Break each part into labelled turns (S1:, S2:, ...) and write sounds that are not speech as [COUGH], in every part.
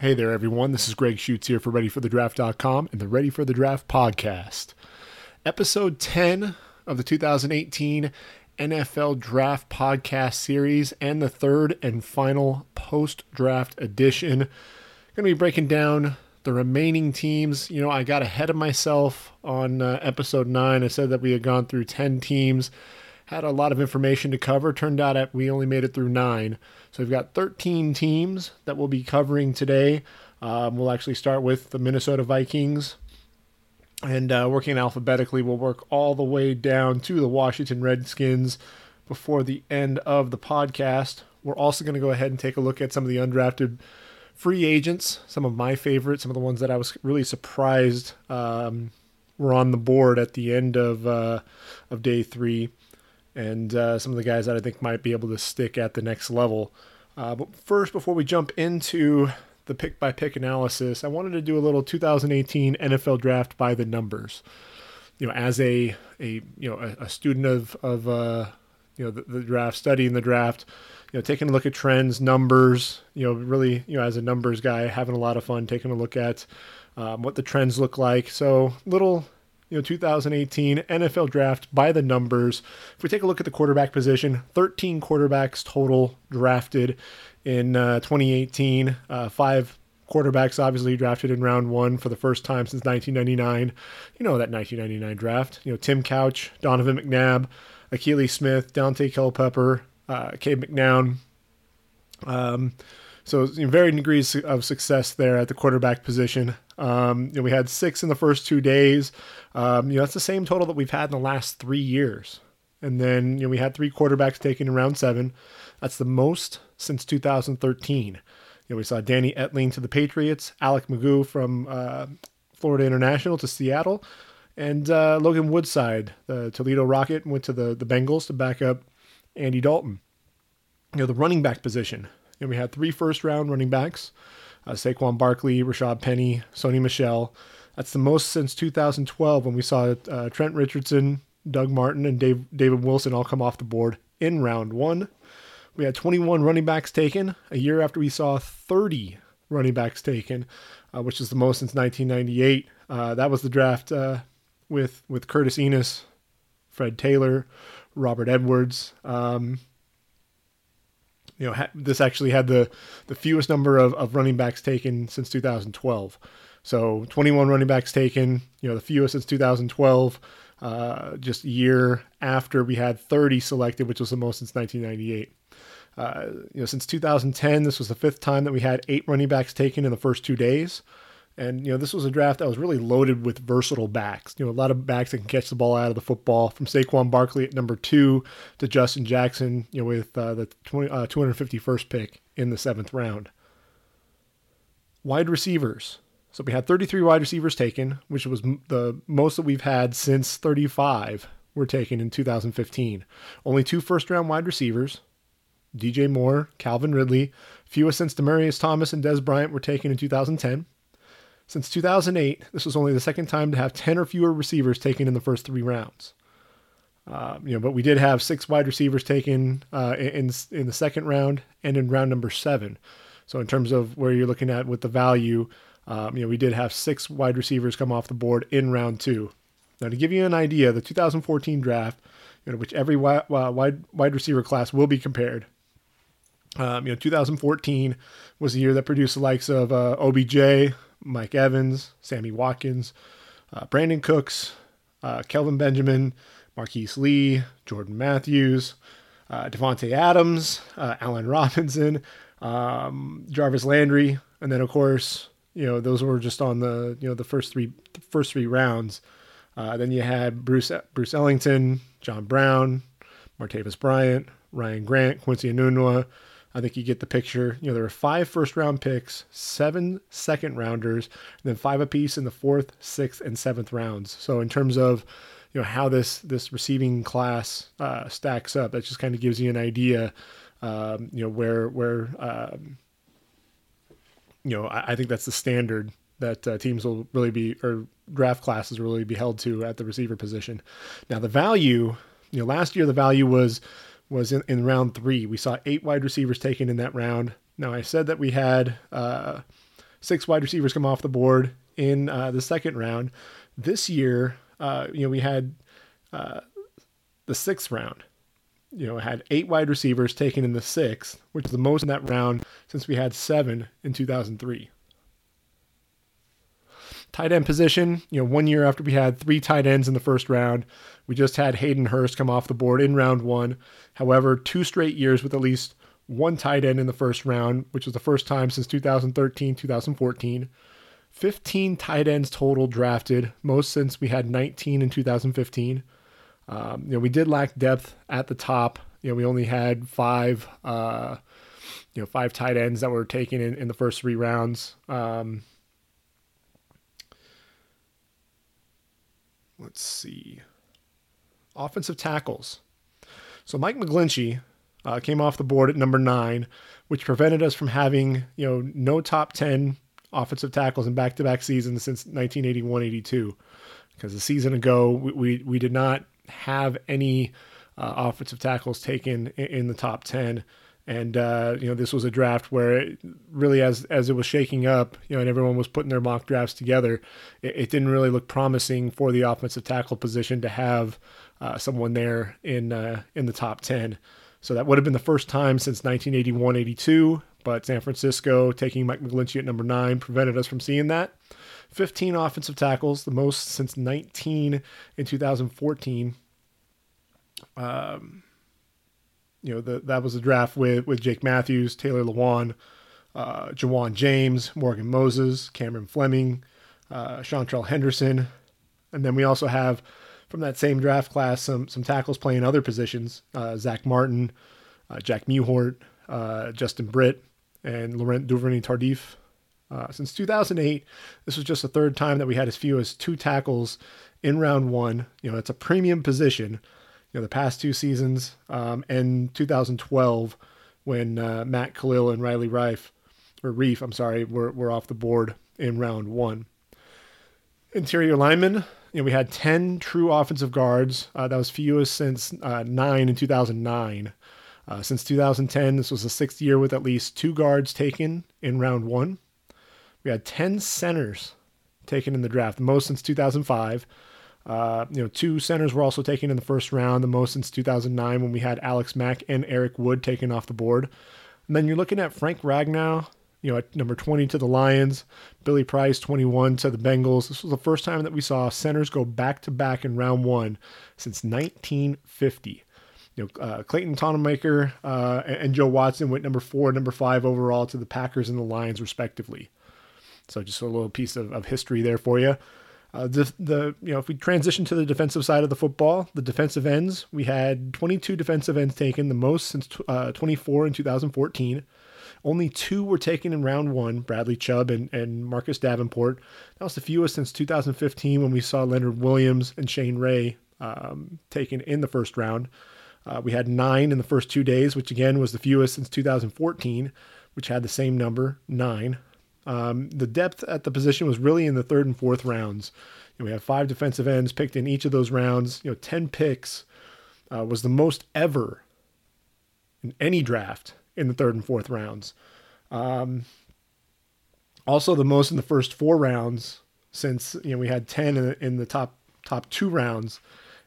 S1: Hey there, everyone. This is Greg Schutz here for ReadyForTheDraft.com and the Ready for the Draft podcast. Episode 10 of the 2018 NFL Draft Podcast Series and the third and final post draft edition. Going to be breaking down the remaining teams. You know, I got ahead of myself on uh, episode 9. I said that we had gone through 10 teams, had a lot of information to cover. Turned out that we only made it through 9. So we've got 13 teams that we'll be covering today. Um, we'll actually start with the Minnesota Vikings. And uh, working alphabetically, we'll work all the way down to the Washington Redskins before the end of the podcast. We're also going to go ahead and take a look at some of the undrafted free agents, some of my favorites, some of the ones that I was really surprised um, were on the board at the end of uh, of day three and uh, some of the guys that I think might be able to stick at the next level. Uh, but first, before we jump into the pick by pick analysis, I wanted to do a little 2018 NFL draft by the numbers. You know, as a a you know a, a student of of uh, you know the, the, draft, studying the draft, you know, taking a look at trends, numbers. You know, really you know as a numbers guy, having a lot of fun taking a look at um, what the trends look like. So little you know 2018 NFL draft by the numbers. If we take a look at the quarterback position, 13 quarterbacks total drafted in uh, 2018. Uh, five quarterbacks obviously drafted in round one for the first time since 1999. You know that 1999 draft. You know Tim Couch, Donovan McNabb, Akili Smith, Daunte Culpepper, uh, Cade McNown. Um, so varying degrees of success there at the quarterback position. Um, you know, we had six in the first two days. Um, you know, that's the same total that we've had in the last three years. And then you know, we had three quarterbacks taken in round seven. That's the most since 2013. You know, we saw Danny Etling to the Patriots, Alex McGough from uh, Florida International to Seattle, and uh, Logan Woodside, the Toledo Rocket, went to the, the Bengals to back up Andy Dalton. You know, the running back position. And we had three first round running backs uh, Saquon Barkley, Rashad Penny, Sony Michel. That's the most since 2012 when we saw uh, Trent Richardson, Doug Martin, and Dave, David Wilson all come off the board in round one. We had 21 running backs taken a year after we saw 30 running backs taken, uh, which is the most since 1998. Uh, that was the draft uh, with with Curtis Enis, Fred Taylor, Robert Edwards. Um, you know, ha- this actually had the, the fewest number of, of running backs taken since 2012. So 21 running backs taken, you know, the fewest since 2012, uh, just a year after we had 30 selected, which was the most since 1998. Uh, you know, since 2010, this was the fifth time that we had eight running backs taken in the first two days. And you know, this was a draft that was really loaded with versatile backs. You know, a lot of backs that can catch the ball out of the football, from Saquon Barkley at number two to Justin Jackson. You know, with uh, the 20, uh, 251st pick in the seventh round. Wide receivers. So we had 33 wide receivers taken, which was the most that we've had since 35 were taken in 2015. Only two first round wide receivers, DJ Moore, Calvin Ridley. Fewest since Demaryius Thomas and Dez Bryant were taken in 2010. Since 2008, this was only the second time to have 10 or fewer receivers taken in the first three rounds. Uh, you know, but we did have six wide receivers taken uh, in in the second round and in round number seven. So in terms of where you're looking at with the value, um, you know, we did have six wide receivers come off the board in round two. Now, to give you an idea, the 2014 draft, you know, which every wide wide, wide receiver class will be compared. Um, you know, 2014 was the year that produced the likes of uh, OBJ, Mike Evans, Sammy Watkins, uh, Brandin Cooks, uh, Kelvin Benjamin, Marquise Lee, Jordan Matthews, uh, Davante Adams, uh, Allen [LAUGHS] Robinson, um, Jarvis Landry, and then of course, you know, those were just on the you know the first three first three rounds. Uh, then you had Bruce Bruce Ellington, John Brown, Martavis Bryant, Ryan Grant, Quincy Enunwa, I think you get the picture. You know, there were five first round picks, seven second rounders, and then five apiece in the fourth, sixth, and seventh rounds. So in terms of you know how this this receiving class uh, stacks up, that just kind of gives you an idea. Um, you know where where um, you know I, I, think that's the standard that uh, teams will really be or draft classes will really be held to at the receiver position. Now the value, you know, last year the value was was in, in round three. We saw eight wide receivers taken in that round. Now, I said that we had, uh, six wide receivers come off the board in uh, the second round. This year, uh, you know, we had uh, the sixth round. You know, had eight wide receivers taken in the sixth, which is the most in that round since we had seven in 2003. Tight end position, you know, one year after we had three tight ends in the first round, we just had Hayden Hurst come off the board in round one. However, two straight years with at least one tight end in the first round, which was the first time since 2013, 2014. 15 tight ends total drafted, most since we had 19 in 2015. Um, you know, we did lack depth at the top. You know, we only had five, uh, you know, five tight ends that were taken in, in the first three rounds. Um, let's see. Offensive tackles. So Mike McGlinchey uh, came off the board at number nine, which prevented us from having you know no top ten offensive tackles in back-to-back seasons since 1981-82. Because a season ago we, we, we did not have any uh, offensive tackles taken in, in, the top ten. And uh, you know this was a draft where it really, as as it was shaking up, you know, and everyone was putting their mock drafts together, it, it didn't really look promising for the offensive tackle position to have uh, someone there in uh, in the top ten. So that would have been the first time since 1981 82, but San Francisco taking Mike McGlinchey at number nine prevented us from seeing that. 15 offensive tackles, the most since 19 in 2014. Um, you know, the, that was a draft with, with Jake Matthews, Taylor Lewan, uh, Ja'Wuan James, Morgan Moses, Cameron Fleming, uh, Seantrel Henderson. And then we also have from that same draft class some some tackles playing other positions: uh, Zack Martin, uh, Jack Mewhort, uh, Justin Britt, and Laurent Duvernay Tardif. Uh, since 2008, this was just the third time that we had as few as two tackles in round one. You know, it's a premium position. You know, the past two seasons um, and 2012, when uh, Matt Kalil and Riley Reif, or Reef, I'm sorry, were, were off the board in round one. Interior linemen, you know, we had 10 true offensive guards. Uh, that was fewest since uh, nine in 2009. Uh, since 2010, this was the sixth year with at least two guards taken in round one. We had 10 centers taken in the draft, most since 2005. Uh, you know, two centers were also taken in the first round, the most since 2009 when we had Alex Mack and Eric Wood taken off the board. And then you're looking at Frank Ragnow you know, at number 20 to the Lions, Billy Price 21 to the Bengals. This was the first time that we saw centers go back to back in round one since 1950. You know, uh, Clayton Tonnemaker uh, and Joe Watson went number four number five overall to the Packers and the Lions, respectively. So just a little piece of, of history there for you. Uh, the, the you know if we transition to the defensive side of the football, the defensive ends we had 22 defensive ends taken, the most since uh, 24 in 2014. Only two were taken in round one Bradley Chubb and, and Marcus Davenport. That was the fewest since 2015 when we saw Leonard Williams and Shane Ray um, taken in the first round. Uh, we had nine in the first two days, which again was the fewest since 2014, which had the same number, nine. Um, the depth at the position was really in the third and fourth rounds. You know, we have five defensive ends picked in each of those rounds. You know, 10 picks uh, was the most ever in any draft in the third and fourth rounds. Um, also, the most in the first four rounds since you know we had ten in the, in the top top two rounds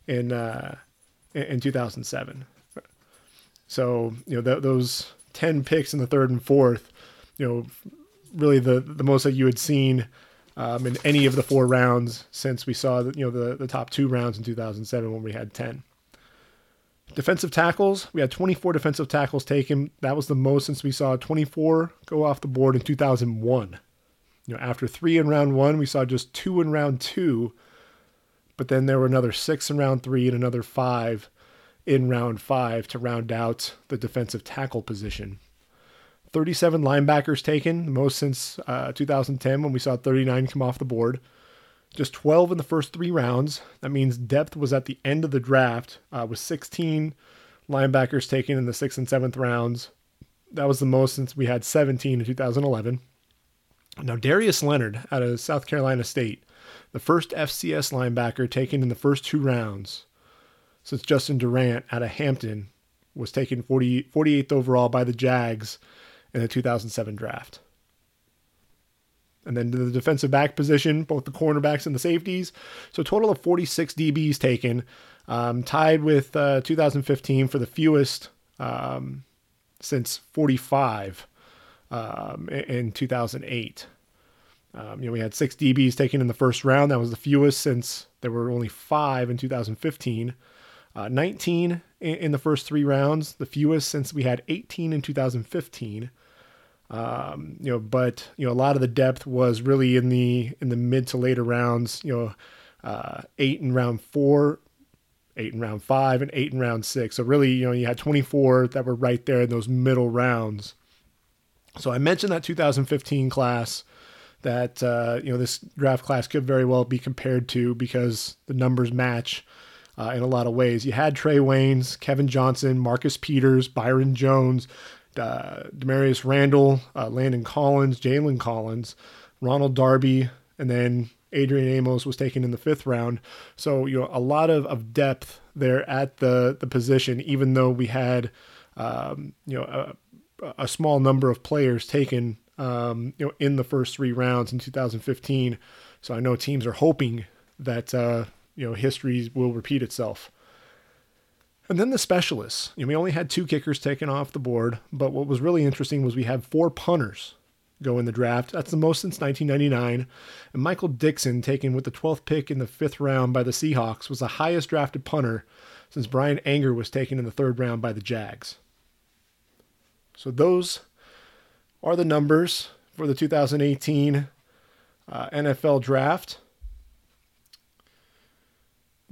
S1: in uh, in 2007. So you know th- those ten picks in the third and fourth, you know, really the the most that you had seen um, in any of the four rounds since we saw the, you know the the top two rounds in 2007 when we had ten. Defensive tackles, we had 24 defensive tackles taken. That was the most since we saw 24 go off the board in 2001. You know, after three in round one, we saw just two in round two, but then there were another six in round three and another five in round five to round out the defensive tackle position. 37 linebackers taken, most since uh, 2010 when we saw 39 come off the board just 12 in the first three rounds. That means depth was at the end of the draft uh, with 16 linebackers taken in the sixth and seventh rounds. That was the most since we had 17 in 2011. Now, Darius Leonard out of South Carolina State, the first FCS linebacker taken in the first two rounds since Justin Durant out of Hampton was taken 40, 48th overall by the Jags in the 2007 draft. And then to the defensive back position, both the cornerbacks and the safeties. So total of 46 DBs taken, um, tied with uh, 2015 for the fewest um, since 45 um, in 2008. Um, you know, we had six DBs taken in the first round. That was the fewest since there were only five in 2015. Uh, 19 in, in, the first three rounds, the fewest since we had 18 in 2015. Um, you know, but you know, a lot of the depth was really in the in the mid to later rounds. You know, uh, eight in round four, eight in round five, and eight in round six. So really, you know, you had 24 that were right there in those middle rounds. So I mentioned that 2015 class that uh, you know this draft class could very well be compared to because the numbers match uh, in a lot of ways. You had Trae Waynes, Kevin Johnson, Marcus Peters, Byron Jones, uh, Damarious Randall, uh, Landon Collins, Jalen Collins, Ronald Darby, and then Adrian Amos was taken in the fifth round. So you know a lot of, of depth there at the the position, even though we had um, you know a, a, small number of players taken um, you know in the first three rounds in 2015. So I know teams are hoping that uh, you know history will repeat itself. And then the specialists. You know, we only had two kickers taken off the board, but what was really interesting was we had four punters go in the draft. That's the most since 1999. And Michael Dickson, taken with the 12th pick in the fifth round by the Seahawks, was the highest drafted punter since Bryan Anger was taken in the third round by the Jags. So those are the numbers for the 2018 uh, NFL draft.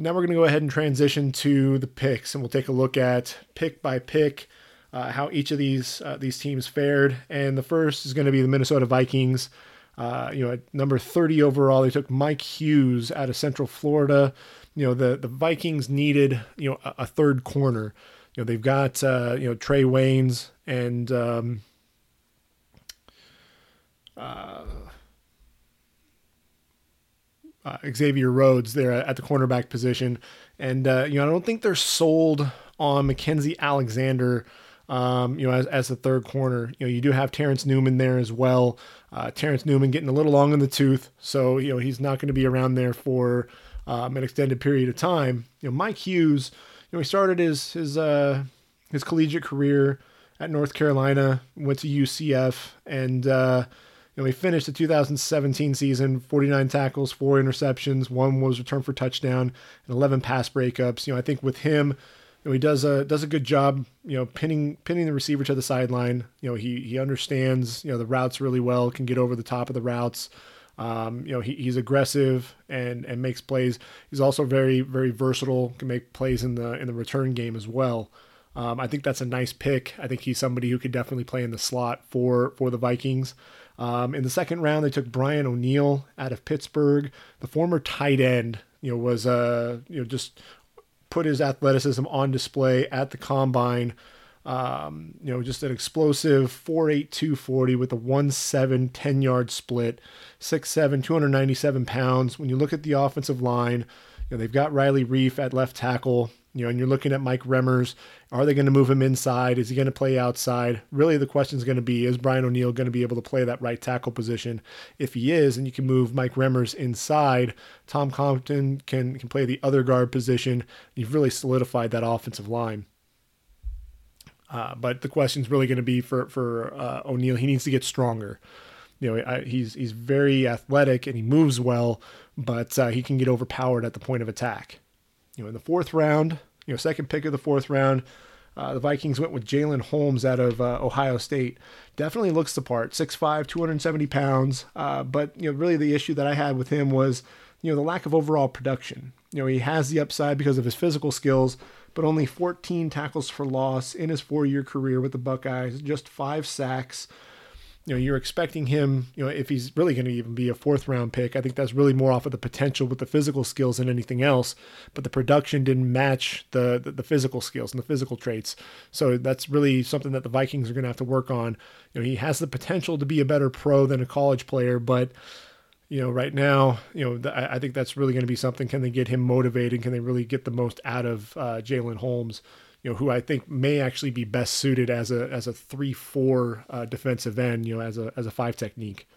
S1: Now we're going to go ahead and transition to the picks, and we'll take a look at pick by pick uh, how each of these uh, these teams fared. And the first is going to be the Minnesota Vikings. Uh, you know, at number 30 overall, they took Mike Hughes out of Central Florida. You know, the the Vikings needed you know a, a third corner. You know, they've got uh, you know Trae Waynes and um, uh, Xavier Rhodes there at the cornerback position, and uh, you know I don't think they're sold on Mackensie Alexander. Um, you know, as, as the third corner, you know, you do have Terrence Newman there as well. Uh, Terrence Newman getting a little long in the tooth, so you know he's not going to be around there for um, an extended period of time. You know, Mike Hughes, you know, he started his his uh, his collegiate career at North Carolina, went to UCF, and uh, and we finished the 2017 season 49 tackles, four interceptions, one was returned for touchdown, and 11 pass breakups. You know, I think with him, you know, he does a does a good job. You know, pinning pinning the receiver to the sideline. You know, he he understands you know the routes really well. Can get over the top of the routes. Um, you know, he, he's aggressive and and makes plays. He's also very very versatile. Can make plays in the in the return game as well. Um, I think that's a nice pick. I think he's somebody who could definitely play in the slot for for the Vikings. Um, in the second round, they took Brian O'Neill out of Pittsburgh. The former tight end, you know, was uh, you know just put his athleticism on display at the combine. Um, you know, just an explosive 4'8", 240 with a 1'7", 10 yard split, 6'7", 297 pounds. When you look at the offensive line, you know, they've got Riley Reiff at left tackle. You know, and you're looking at Mike Remmers. Are they going to move him inside? Is he going to play outside? Really, the question is going to be: Is Brian O'Neill going to be able to play that right tackle position? If he is, and you can move Mike Remmers inside, Tom Compton can can play the other guard position. You've really solidified that offensive line. Uh, but the question is really going to be for for uh, O'Neill. He needs to get stronger. You know, I, he's he's very athletic and he moves well, but uh, he can get overpowered at the point of attack. You know, in the fourth round, you know, second pick of the fourth round, uh, the Vikings went with Jalen Holmes out of uh, Ohio State. Definitely looks the part, 6'5", 270 pounds. Uh, but you know, really the issue that I had with him was, you know, the lack of overall production. You know, he has the upside because of his physical skills, but only 14 tackles for loss in his four-year career with the Buckeyes, just five sacks you know, you're expecting him, you know, if he's really going to even be a fourth round pick, I think that's really more off of the potential with the physical skills than anything else. But the production didn't match the, the, the physical skills and the physical traits. So that's really something that the Vikings are going to have to work on. You know, he has the potential to be a better pro than a college player, but you know, right now, you know, I think that's really going to be something. Can they get him motivated? Can they really get the most out of uh, Jalen Holmes? You know, who I think may actually be best suited as a as a three four uh, defensive end, you know, as a as a five technique.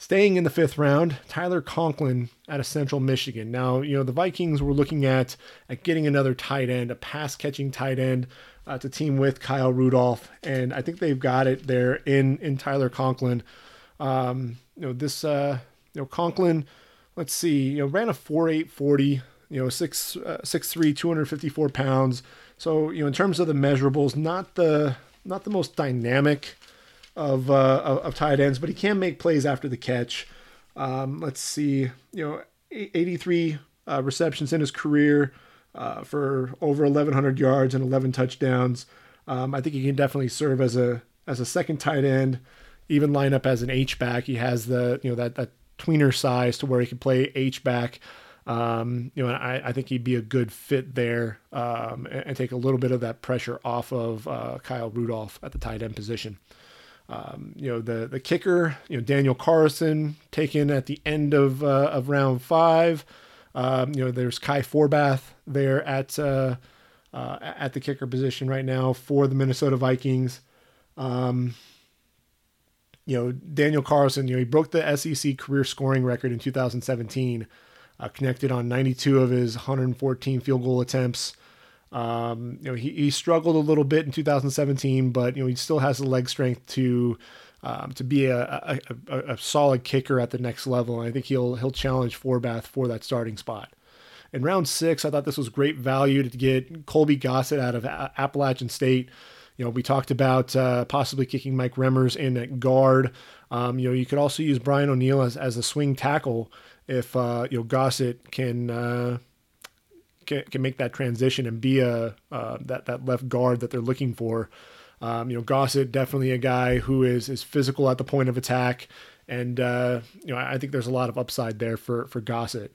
S1: Staying in the fifth round, Tyler Conklin out of Central Michigan. Now, you know, the Vikings were looking at, at getting another tight end, a pass catching tight end uh, to team with Kyle Rudolph. And I think they've got it there in, in Tyler Conklin. Um, you know, this, uh, you know, Conklin, let's see, you know, ran a 4.840, you know, 6, uh, 6'3, 254 pounds. So, you know, in terms of the measurables, not the, not the most dynamic of, uh, of, of tight ends, but he can make plays after the catch. Um, let's see, you know, 83 uh, receptions in his career uh, for over 1,100 yards and 11 touchdowns. Um, I think he can definitely serve as a as a second tight end, even line up as an H back. He has the you know that that tweener size to where he can play H back. Um, you know, I, I, think he'd be a good fit there um, and, and, take a little bit of that pressure off of uh, Kyle Rudolph at the tight end position. Um, you know, the the kicker, you know, Daniel Carlson taken at the end of uh, of round five. Um, you know, there's Kai Forbath there at uh, uh, at the kicker position right now for the Minnesota Vikings. Um, you know, Daniel Carlson, you know, he broke the SEC career scoring record in 2017, uh, connected on 92 of his 114 field goal attempts. Um, you know, he, he struggled a little bit in 2017, but you know he still has the leg strength to um, to be a, a, a, a, solid kicker at the next level. And I think he'll he'll challenge Forbath for that starting spot. In round six, I thought this was great value to get Colby Gossett out of Appalachian State. You know, we talked about uh, possibly kicking Mike Remmers in at guard. Um, you know, you could also use Brian O'Neill as, as a swing tackle if uh, you know Gossett can uh, can, can make that transition and be a uh, that that left guard that they're looking for. Um, you know, Gossett definitely a guy who is is physical at the point of attack, and uh, you know I think there's a lot of upside there for for Gossett.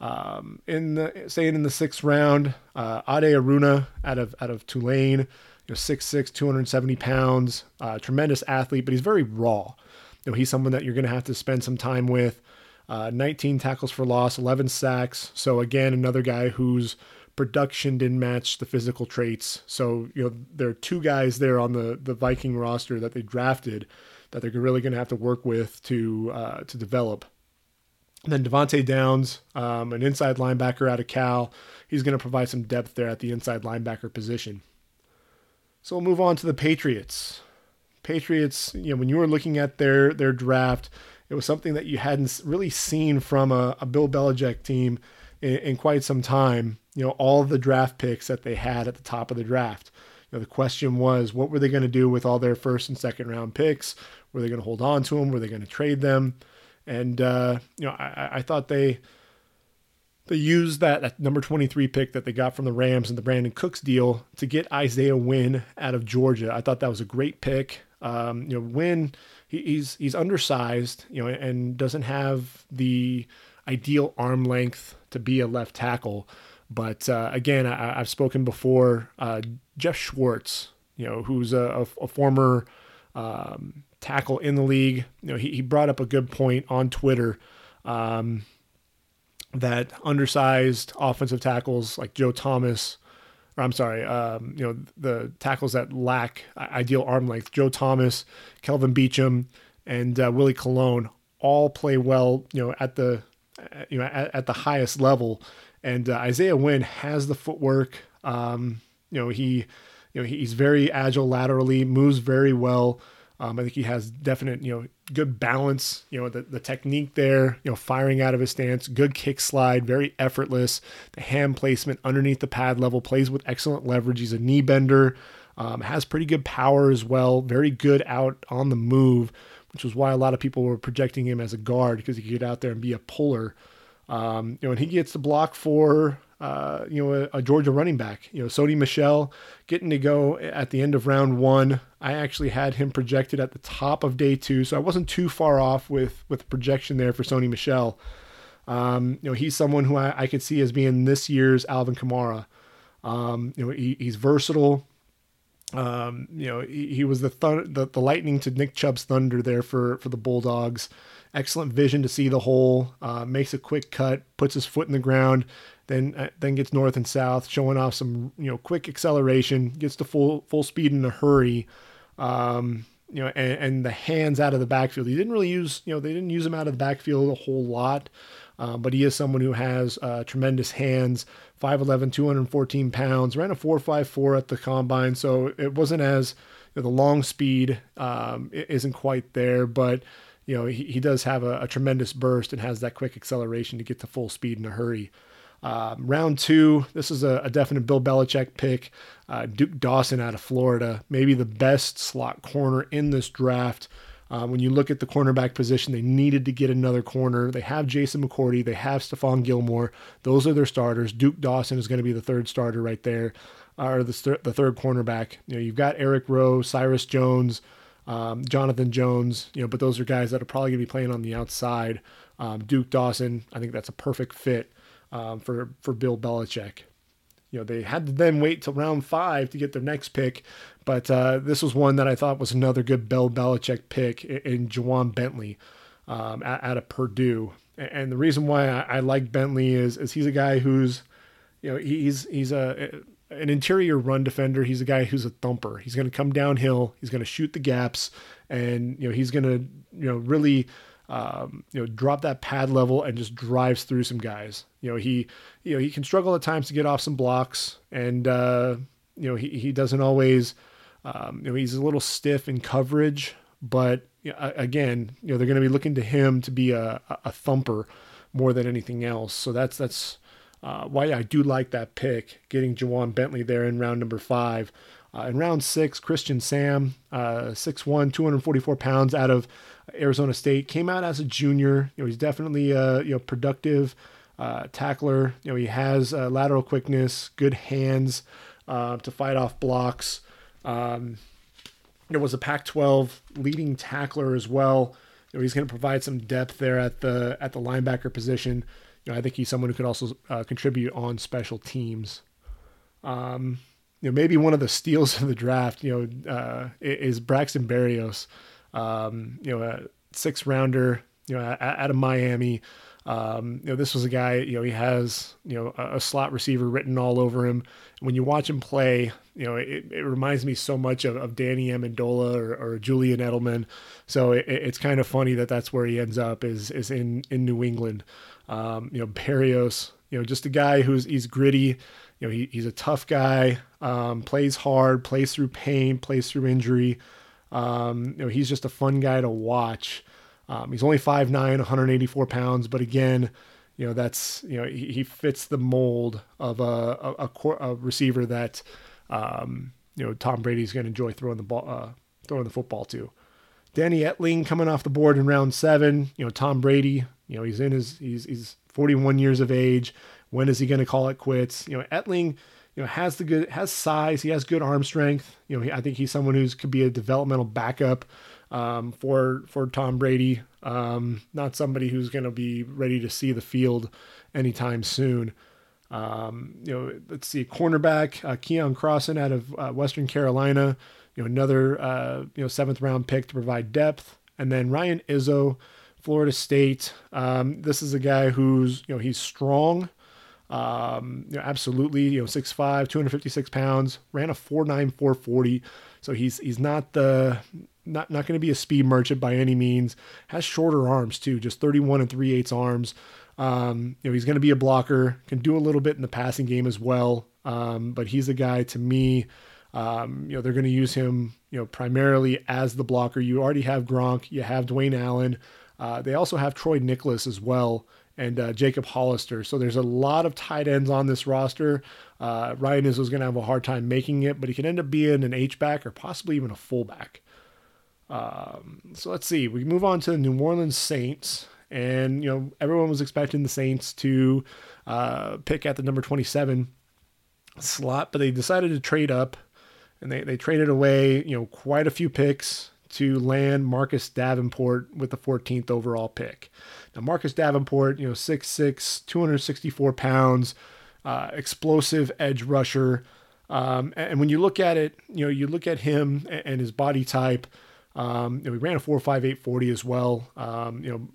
S1: Um, in the saying in the sixth round, uh, Ade Aruna out of out of Tulane, you know, 6'6", 270 pounds, uh, tremendous athlete, but he's very raw. You know, he's someone that you're going to have to spend some time with. Uh, 19 tackles for loss, 11 sacks. So again, another guy whose production didn't match the physical traits. So you know there are two guys there on the the Viking roster that they drafted that they're really going to have to work with to uh, to develop. And then Devante Downs, um, an inside linebacker out of Cal, he's going to provide some depth there at the inside linebacker position. So we'll move on to the Patriots. Patriots, you know, when you were looking at their their draft, it was something that you hadn't really seen from a, a Bill Belichick team in, in, quite some time. You know, all the draft picks that they had at the top of the draft. You know, the question was, what were they going to do with all their first and second round picks? Were they going to hold on to them? Were they going to trade them? And uh, you know, I, I thought they they used that, that number 23 pick that they got from the Rams and the Brandin Cooks deal to get Isaiah Wynn out of Georgia. I thought that was a great pick. Um, you know, Wynn he, he's he's undersized, you know, and doesn't have the ideal arm length to be a left tackle. But uh, again, I, have spoken before. Uh, Geoff Schwartz, you know, who's a, a, a former um, tackle in the league, you know, he, he brought up a good point on Twitter. Um, that undersized offensive tackles like Joe Thomas or I'm sorry, um, you know, the tackles that lack ideal arm length, Joe Thomas, Kelvin Beachum, and uh, Willie Colon all play well, you know, at the, you know, at, at the highest level. And uh, Isaiah Wynn has the footwork. Um, you know, he, you know, he's very agile laterally, moves very well. Um, I think he has definite, you know, good balance. You know, the, the technique there, you know, firing out of his stance, good kick slide, very effortless. The hand placement underneath the pad level plays with excellent leverage. He's a knee bender, um, has pretty good power as well. Very good out on the move, which was why a lot of people were projecting him as a guard because he could get out there and be a puller. Um, you know, and he gets the block for uh, you know, a, a, Georgia running back. You know, Sony Michel getting to go at the end of round one. I actually had him projected at the top of day two, so I wasn't too far off with with projection there for Sony Michel. Um, you know, he's someone who I, I, could see as being this year's Alvin Kamara. Um, you know, he, he's versatile. Um, you know, he, he was the, thun- the the lightning to Nick Chubb's thunder there for for the Bulldogs. Excellent vision to see the hole. Uh, makes a quick cut, puts his foot in the ground, then uh, then gets north and south, showing off some you know quick acceleration, gets to full full speed in a hurry. Um, you know, and, and, the hands out of the backfield. He didn't really use, you know, they didn't use him out of the backfield a whole lot, um, but he is someone who has uh, tremendous hands. 5'11, 214 pounds, ran a 4.54 at the combine, so it wasn't as you know, the long speed um, isn't quite there, but you know he, he does have a, a, tremendous burst and has that quick acceleration to get to full speed in a hurry. Um, round two, this is a, a, definite Bill Belichick pick. Uh, Duke Dawson out of Florida, maybe the best slot corner in this draft. Uh, when you look at the cornerback position, they needed to get another corner. They have Jason McCourty, they have Stephon Gilmore. Those are their starters. Duke Dawson is going to be the third starter right there, or the, the third cornerback. You know, you've got Eric Rowe, Cyrus Jones, um, Jonathan Jones. You know, but those are guys that are probably going to be playing on the outside. Um, Duke Dawson, I think that's a perfect fit um, for for Bill Belichick. You know, they had to then wait till round five to get their next pick, but uh, this was one that I thought was another good Bill Belichick pick in, in Ja'Whaun Bentley um, out, of Purdue. And the reason why I, I like Bentley is, is he's a guy who's, you know, he's he's a an interior run defender. He's a guy who's a thumper. He's going to come downhill. He's going to shoot the gaps, and you know he's going to you know really um, you know, drop that pad level and just drives through some guys. You know, he, you know, he can struggle at times to get off some blocks, and uh, you know, he he doesn't always, um, you know, he's a little stiff in coverage. But you know, again, you know, they're going to be looking to him to be a, a thumper more than anything else. So that's that's uh, why I do like that pick, getting Ja'Whaun Bentley there in round number five. Uh, in round six, Christian Sam, uh, 6'1", 244 pounds out of Arizona State. Came out as a junior. You know, he's definitely a you know productive uh, tackler. You know, he has uh, lateral quickness, good hands uh, to fight off blocks. Um, was a Pac-12 leading tackler as well. You know, he's going to provide some depth there at the at the linebacker position. You know, I think he's someone who could also uh, contribute on special teams. Um, you know, maybe one of the steals [LAUGHS] of the draft, you know, uh, is Braxton Berrios um, you know, a six rounder, you know, out of Miami. Um, you know, this was a guy, you know, he has, you know, a, slot receiver written all over him. When you watch him play, you know, it, it reminds me so much of, of Danny Amendola or, or Julian Edelman. So it, it's kind of funny that that's where he ends up is, is in, in New England. Um, you know, Berrios, you know, just a guy who's, he's gritty. You know, he, he's a tough guy, um, plays hard, plays through pain, plays through injury. Um, you know, he's just a fun guy to watch. Um, he's only 5'9", 184 pounds, but again, you know, that's, you know, he, he fits the mold of a, a, a, a receiver that, um, you know, Tom Brady's going to enjoy throwing the ball, uh, throwing the football to. Danny Etling coming off the board in round seven. You know, Tom Brady, you know, he's in his, he's, he's 41 years of age. When is he going to call it quits? You know, Etling, you know, has the good has size. He has good arm strength. You know, he, I think he's someone who's could be a developmental backup um, for for Tom Brady. Um, not somebody who's going to be ready to see the field anytime soon. Um, you know, let's see, cornerback uh, Keion Crossen out of uh, Western Carolina. You know, another uh, you know seventh round pick to provide depth, and then Ryan Izzo, Florida State. Um, this is a guy who's you know he's strong. Um, you know, absolutely, you know, 6'5", 256 pounds, ran a 4'9", 440. So he's he's not the not not going to be a speed merchant by any means. Has shorter arms too, just 31 and 3 eighths arms. Um, you know, he's going to be a blocker, can do a little bit in the passing game as well. Um, but he's a guy to me. Um, you know, they're going to use him, you know, primarily as the blocker. You already have Gronk, you have Dwayne Allen. Uh, they also have Troy Niklas as well and uh, Jacob Hollister. So there's a lot of tight ends on this roster. Uh, Ryan is going to have a hard time making it, but he can end up being an H back or possibly even a fullback. Um, so let's see. We move on to the New Orleans Saints, and you know everyone was expecting the Saints to uh, pick at the number 27 slot, but they decided to trade up, and they they traded away you know quite a few picks to land Marcus Davenport with the 14th overall pick. Now, Marcus Davenport, you know, 6'6, 264 pounds, uh, explosive edge rusher. Um, and when you look at it, you know, you look at him and his body type. Um, you know, he ran a 4.58 40 as well. Um, you know,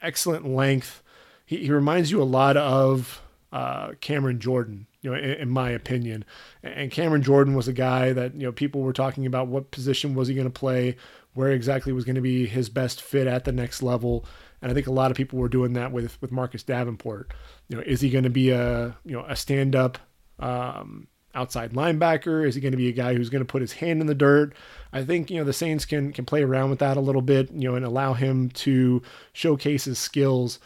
S1: excellent length. He, he reminds you a lot of uh, Cameron Jordan, you know, in, in, my opinion. And Cameron Jordan was a guy that you know people were talking about what position was he going to play, where exactly was going to be his best fit at the next level. And I think a lot of people were doing that with with Marcus Davenport. You know, is he going to be a you know a stand up um, outside linebacker? Is he going to be a guy who's going to put his hand in the dirt? I think you know the Saints can can play around with that a little bit, you know, and allow him to showcase his skills.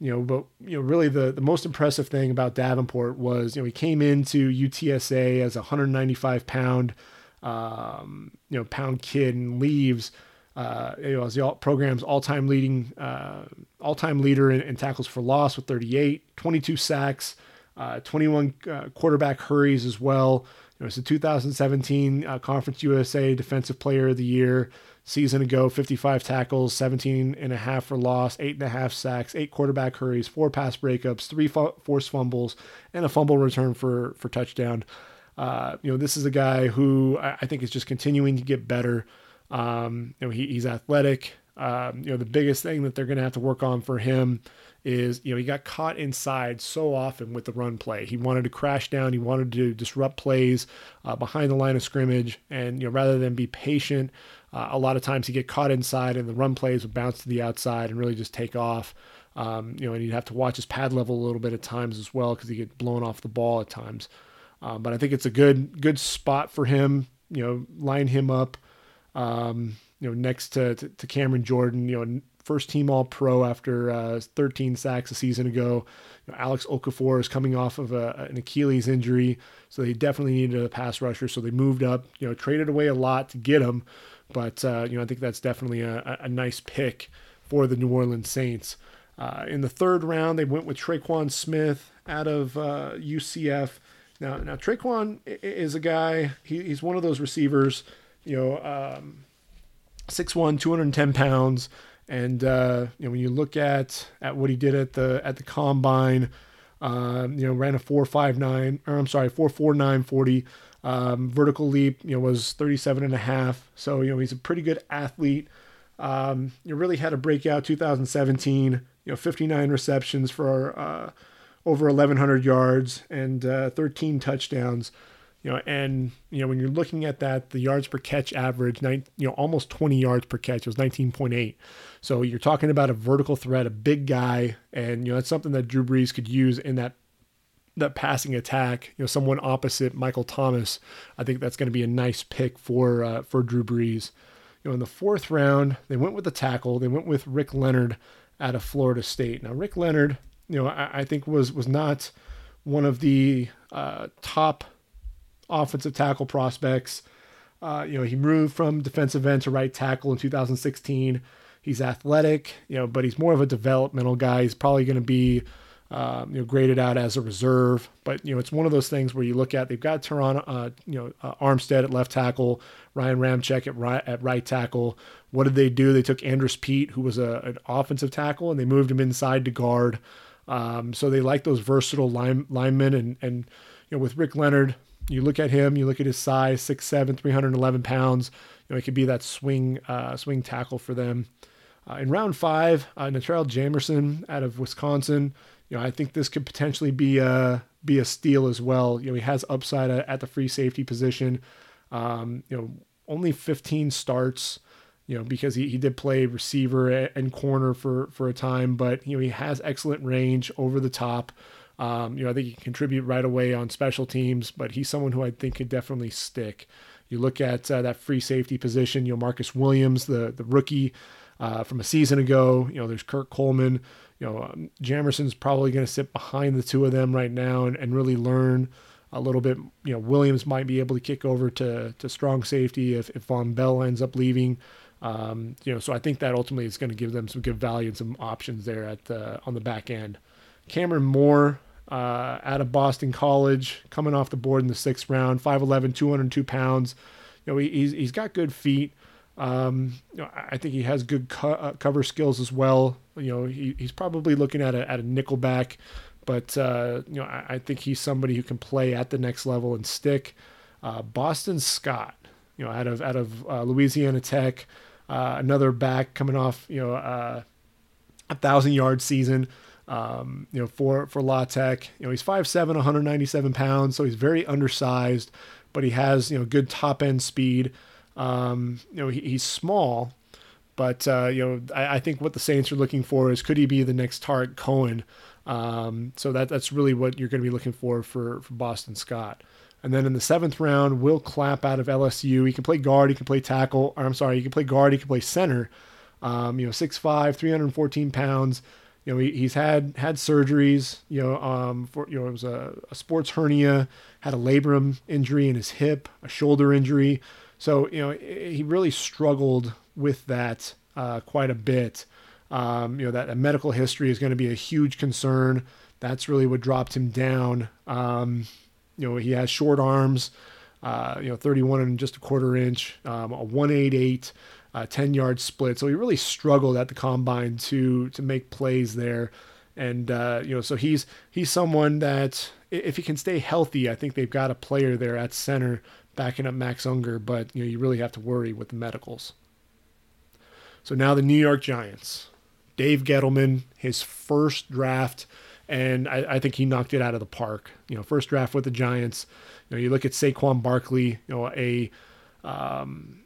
S1: You know, but you know, really the the most impressive thing about Davenport was you know he came into UTSA as a 195 pound um, you know pound kid and leaves. Uh, you know, as the all, program's all-time leading, uh, all-time leader in, in, tackles for loss with 38, 22 sacks, uh, 21 uh, quarterback hurries as well. You know, it's the 2017 uh, Conference USA Defensive Player of the Year season ago. 55 tackles, 17 and a half for loss, eight and a half sacks, eight quarterback hurries, four pass breakups, three fo- forced fumbles, and a fumble return for for touchdown. Uh, you know, this is a guy who I, think is just continuing to get better. Um, you know, he, he's athletic. Um, you know, the biggest thing that they're going to have to work on for him is, you know, he got caught inside so often with the run play. He wanted to crash down. He wanted to disrupt plays uh, behind the line of scrimmage. And, you know, rather than be patient, uh, a lot of times he'd get caught inside and the run plays would bounce to the outside and really just take off. Um, you know, and you'd have to watch his pad level a little bit at times as well because he get blown off the ball at times. Uh, but I think it's a good good spot for him. You know, line him up. Um, you know, next to, to, to Cameron Jordan. You know, first team All Pro after uh, 13 sacks a season ago. You know, Alex Okafor is coming off of a, an Achilles injury, so they definitely needed a pass rusher. So they moved up. You know, traded away a lot to get him, but uh, you know, I think that's definitely a, a nice pick for the New Orleans Saints. Uh, in the third round, they went with Tre'Quan Smith out of UCF. Uh, now, now Tre'Quan is a guy. He, he's one of those receivers. You know, um, 6'1", 210 pounds, and uh, you know when you look at at what he did at the at the combine, um, you know ran a four five nine, or I'm sorry, four four nine forty. Um, vertical leap, you know, was 37 and a half. So, you know, he's a pretty good athlete. Um, you really had a breakout 2017, you know, 59 receptions for uh, over 1,100 yards and uh, 13 touchdowns. You know, and you know when you're looking at that, the yards per catch average, nine, you know, almost 20 yards per catch. It was 19.8. So you're talking about a vertical threat, a big guy, and you know that's something that Drew Brees could use in that that passing attack. You know, someone opposite Michael Thomas. I think that's going to be a nice pick for uh, for Drew Brees. You know, in the fourth round, they went with the tackle. They went with Rick Leonard out of Florida State. Now, Rick Leonard you know, I, I think was was not one of the uh, top offensive tackle prospects. Uh, you know, he moved from defensive end to right tackle in 2016. He's athletic, you know, but he's more of a developmental guy. He's probably going to be, um, you know, graded out as a reserve. But you know, it's one of those things where you look at they've got Terron, uh, you know, uh, Armstead at left tackle, Ryan Ramczyk at right at right tackle. What did they do? They took Andrus Peat, who was a, an offensive tackle, and they moved him inside to guard. Um, so they like those versatile line, linemen. And, and, you know, with Rick Leonard, you look at him, you look at his size, 6'7, 311 pounds. You know, he could be that swing, uh, swing tackle for them. Uh, in round five, uh, Natrell Jamerson out of Wisconsin. You know, I think this could potentially be a be a steal as well. You know, he has upside at, the free safety position. Um, you know, only 15 starts you know, because he, he did play receiver and corner for, for a time, but, you know, he has excellent range over the top. Um, you know, I think he can contribute right away on special teams, but he's someone who I think could definitely stick. You look at uh, that free safety position, you know, Marcus Williams, the, the rookie uh, from a season ago, you know, there's Kurt Coleman, you know, um, Jamerson's probably going to sit behind the two of them right now and, and really learn a little bit. You know, Williams might be able to kick over to, to strong safety if, if Vonn Bell ends up leaving. Um, you know, so I think that ultimately is going to give them some good value and some options there at the, on the back end. Cameron Moore uh, out of Boston College, coming off the board in the sixth round, 5'11", 202 pounds. You know, he, he's he's got good feet. Um, you know, I think he has good co- uh, cover skills as well. You know, he, he's probably looking at a at a nickelback, but uh, you know, I, I, think he's somebody who can play at the next level and stick. Uh, Boston Scott, you know, out of out of uh, Louisiana Tech. Uh, another back coming off, you know, uh, a thousand yard season. Um, you know, for for La Tech, you know, he's 5'7", 197 pounds, so he's very undersized, but he has you know good top end speed. Um, you know, he, he's small, but uh, you know, I, I, think what the Saints are looking for is could he be the next Tarik Cohen? Um, so that that's really what you're going to be looking for for for Boston Scott. And then in the seventh round, Will Clapp out of LSU. He can play guard, he can play tackle. Or I'm sorry, he can play guard, he can play center. Um, you know, 6'5", 314 pounds you know, he, he's had had surgeries. You know, um, for you know, it was a, a sports hernia, had a labrum injury in his hip, a shoulder injury. So you know, he really struggled with that uh, quite a bit. Um, you know, that, a medical history is going to be a huge concern. That's really what dropped him down. Um, you know, he has short arms. Uh, you know, 31 and just a quarter inch, um, a 188 uh, 10 yard split. So he really struggled at the combine to to make plays there. And uh, you know, so he's he's someone that if he can stay healthy, I think they've got a player there at center backing up Max Unger. But you know, you really have to worry with the medicals. So now the New York Giants, Dave Gettleman, his first draft, and I, I think he knocked it out of the park. You know, first draft with the Giants. You know, you look at Saquon Barkley, you know, a um,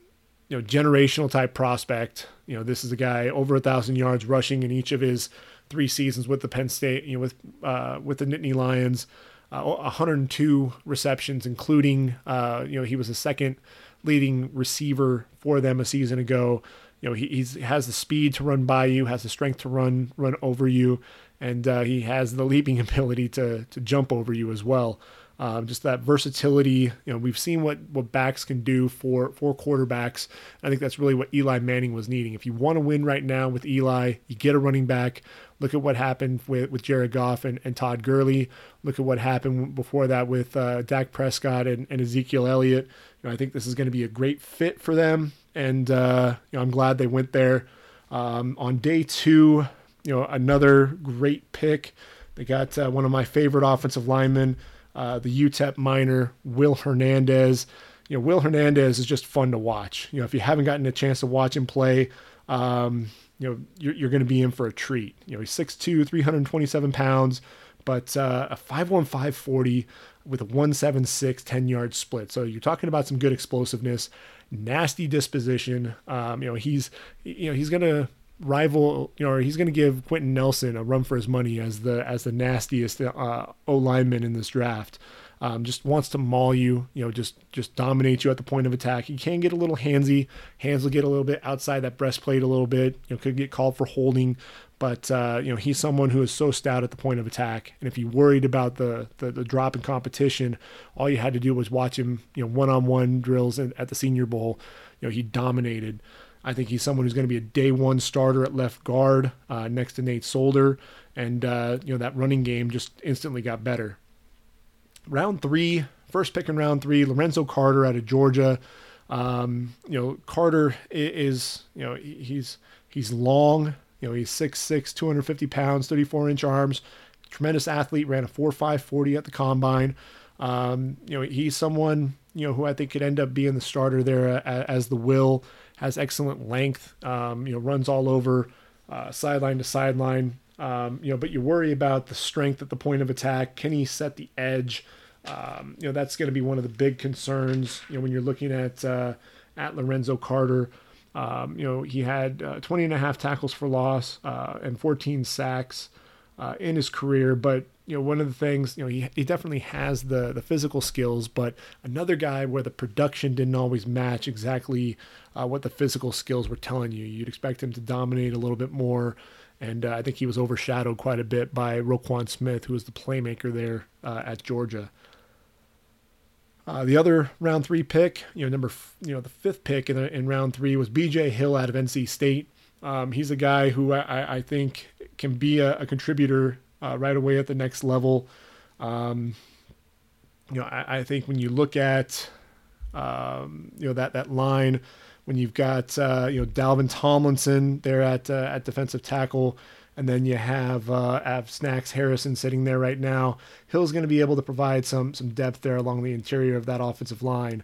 S1: you know, generational type prospect. You know, this is a guy over a thousand yards rushing in each of his three seasons with the Penn State, you know, with uh, with the Nittany Lions, uh, 102 receptions, including, uh, you know, he was the second leading receiver for them a season ago. You know, he has the speed to run by you, has the strength to run run over you, and uh, he has the leaping [LAUGHS] ability to to jump over you as well. Um, just that versatility. You know, we've seen what what backs can do for for quarterbacks. I think that's really what Eli Manning was needing. If you want to win right now with Eli, you get a running back. Look at what happened with, with Jared Goff and, and Todd Gurley. Look at what happened before that with uh, Dak Prescott and, and Ezekiel Elliott. You know, I think this is going to be a great fit for them, and uh, you know, I'm glad they went there. Um, on day two, you know, another great pick. They got uh, one of my favorite offensive linemen uh, the UTEP Miner, Will Hernandez. You know, Will Hernandez is just fun to watch. You know, if you haven't gotten a chance to watch him play, um, you know, you're, you're going to be in for a treat. You know, he's 6'2, 327 pounds, but uh, a 5'1, 540 with a 176 10 yard split. So you're talking about some good explosiveness, nasty disposition. Um, you know, he's, you know, he's going to rival, you know, he's going to give Quenton Nelson a run for his money as the as the nastiest uh, O lineman in this draft. Um, just wants to maul you, you know, just just dominate you at the point of attack. He can get a little handsy. Hands will get a little bit outside that breastplate a little bit. You know, could get called for holding, but uh, you know he's someone who is so stout at the point of attack. And if you worried about the, the the, drop in competition, all you had to do was watch him, you know, one-on-one drills at the Senior Bowl. You know, he dominated. I think he's someone who's going to be a day one starter at left guard uh, next to Nate Solder, and uh, you know that running game just instantly got better. Round three, first pick in round three, Lorenzo Carter out of Georgia. Um, you know Carter is you know he's he's long. You know he's 6'6", 250 pounds, 34 inch arms. Tremendous athlete. Ran a 4.5 40 at the combine. Um, you know he's someone you know who I think could end up being the starter there uh, as the will has excellent length. Um, you know, runs all over, uh, sideline to sideline. Um, you know, but you worry about the strength at the point of attack. Can he set the edge? Um, you know, that's going to be one of the big concerns. You know, when you're looking at uh, at Lorenzo Carter. Um, you know, he had uh, 20 and a half tackles for loss uh, and 14 sacks uh, in his career, but you know, one of the things, you know, he, he definitely has the the physical skills, but another guy where the production didn't always match exactly uh, what the physical skills were telling you. You'd expect him to dominate a little bit more, and uh, I think he was overshadowed quite a bit by Roquan Smith, who was the playmaker there uh, at Georgia. Uh, the other round three pick, you know, number, f- you know, the fifth pick in, in round three was B.J. Hill out of NC State. Um, he's a guy who I, I think can be a, a contributor uh, right away at the next level. Um, you know, I, I, think when you look at um, you know that that line, when you've got uh, you know Dalvin Tomlinson there at uh, at defensive tackle, and then you have uh, have Snacks Harrison sitting there right now. Hill's going to be able to provide some some depth there along the interior of that offensive line.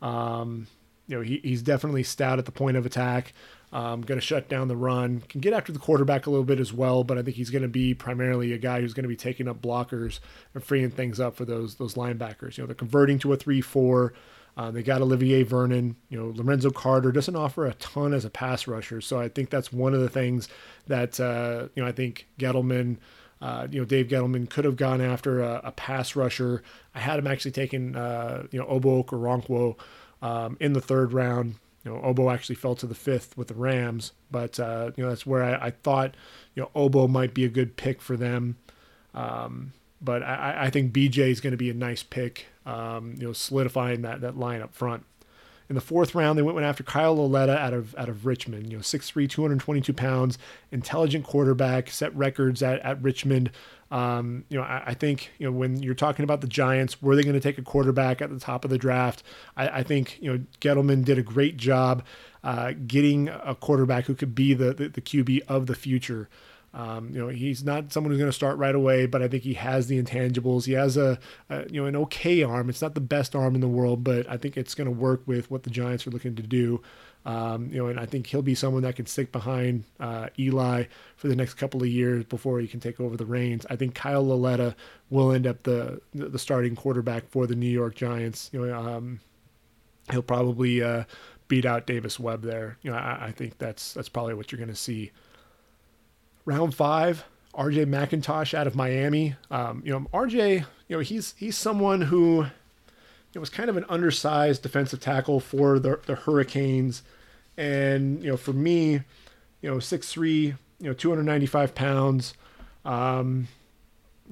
S1: Um, you know, he, he's definitely stout at the point of attack. Um, going to shut down the run, can get after the quarterback a little bit as well, but I think he's going to be primarily a guy who's going to be taking up blockers and freeing things up for those those linebackers. You know, they're converting to a three-four. Uh, they got Olivier Vernon. You know, Lorenzo Carter doesn't offer a ton as a pass rusher, so I think that's one of the things that uh, you know I think Gettleman. Uh, you know, Dave Gettleman could have gone after a, a, pass rusher. I had him actually taking, uh, you know, Obo Okoronkwo um, in the third round. You know, Obo actually fell to the fifth with the Rams, but uh, you know that's where I, I, thought you know Obo might be a good pick for them. Um, but I, I, think BJ is going to be a nice pick. Um, you know, solidifying that that line up front. In the fourth round, they went after Kyle Lauletta out of out of Richmond. You know, 6'3", 222 pounds, intelligent quarterback, set records at, at Richmond. Um, you know, I, I, think you know when you're talking about the Giants, were they going to take a quarterback at the top of the draft? I, I think you know Gettleman did a great job uh, getting a quarterback who could be the, the, the QB of the future. Um, you know, he's not someone who's going to start right away, but I think he has the intangibles. He has a, a, you know an okay arm. It's not the best arm in the world, but I think it's going to work with what the Giants are looking to do. Um, you know, and I think he'll be someone that can stick behind uh, Eli for the next couple of years before he can take over the reins. I think Kyle Lauletta will end up the the starting quarterback for the New York Giants. You know, um, he'll probably uh, beat out Davis Webb there. You know, I, I think that's that's probably what you're going to see. Round five, RJ McIntosh out of Miami. Um, you know, RJ, you know, he's he's someone who it was kind of an undersized defensive tackle for the, the Hurricanes. And, you know, for me, you know, 6'3, you know, 295 pounds. Um,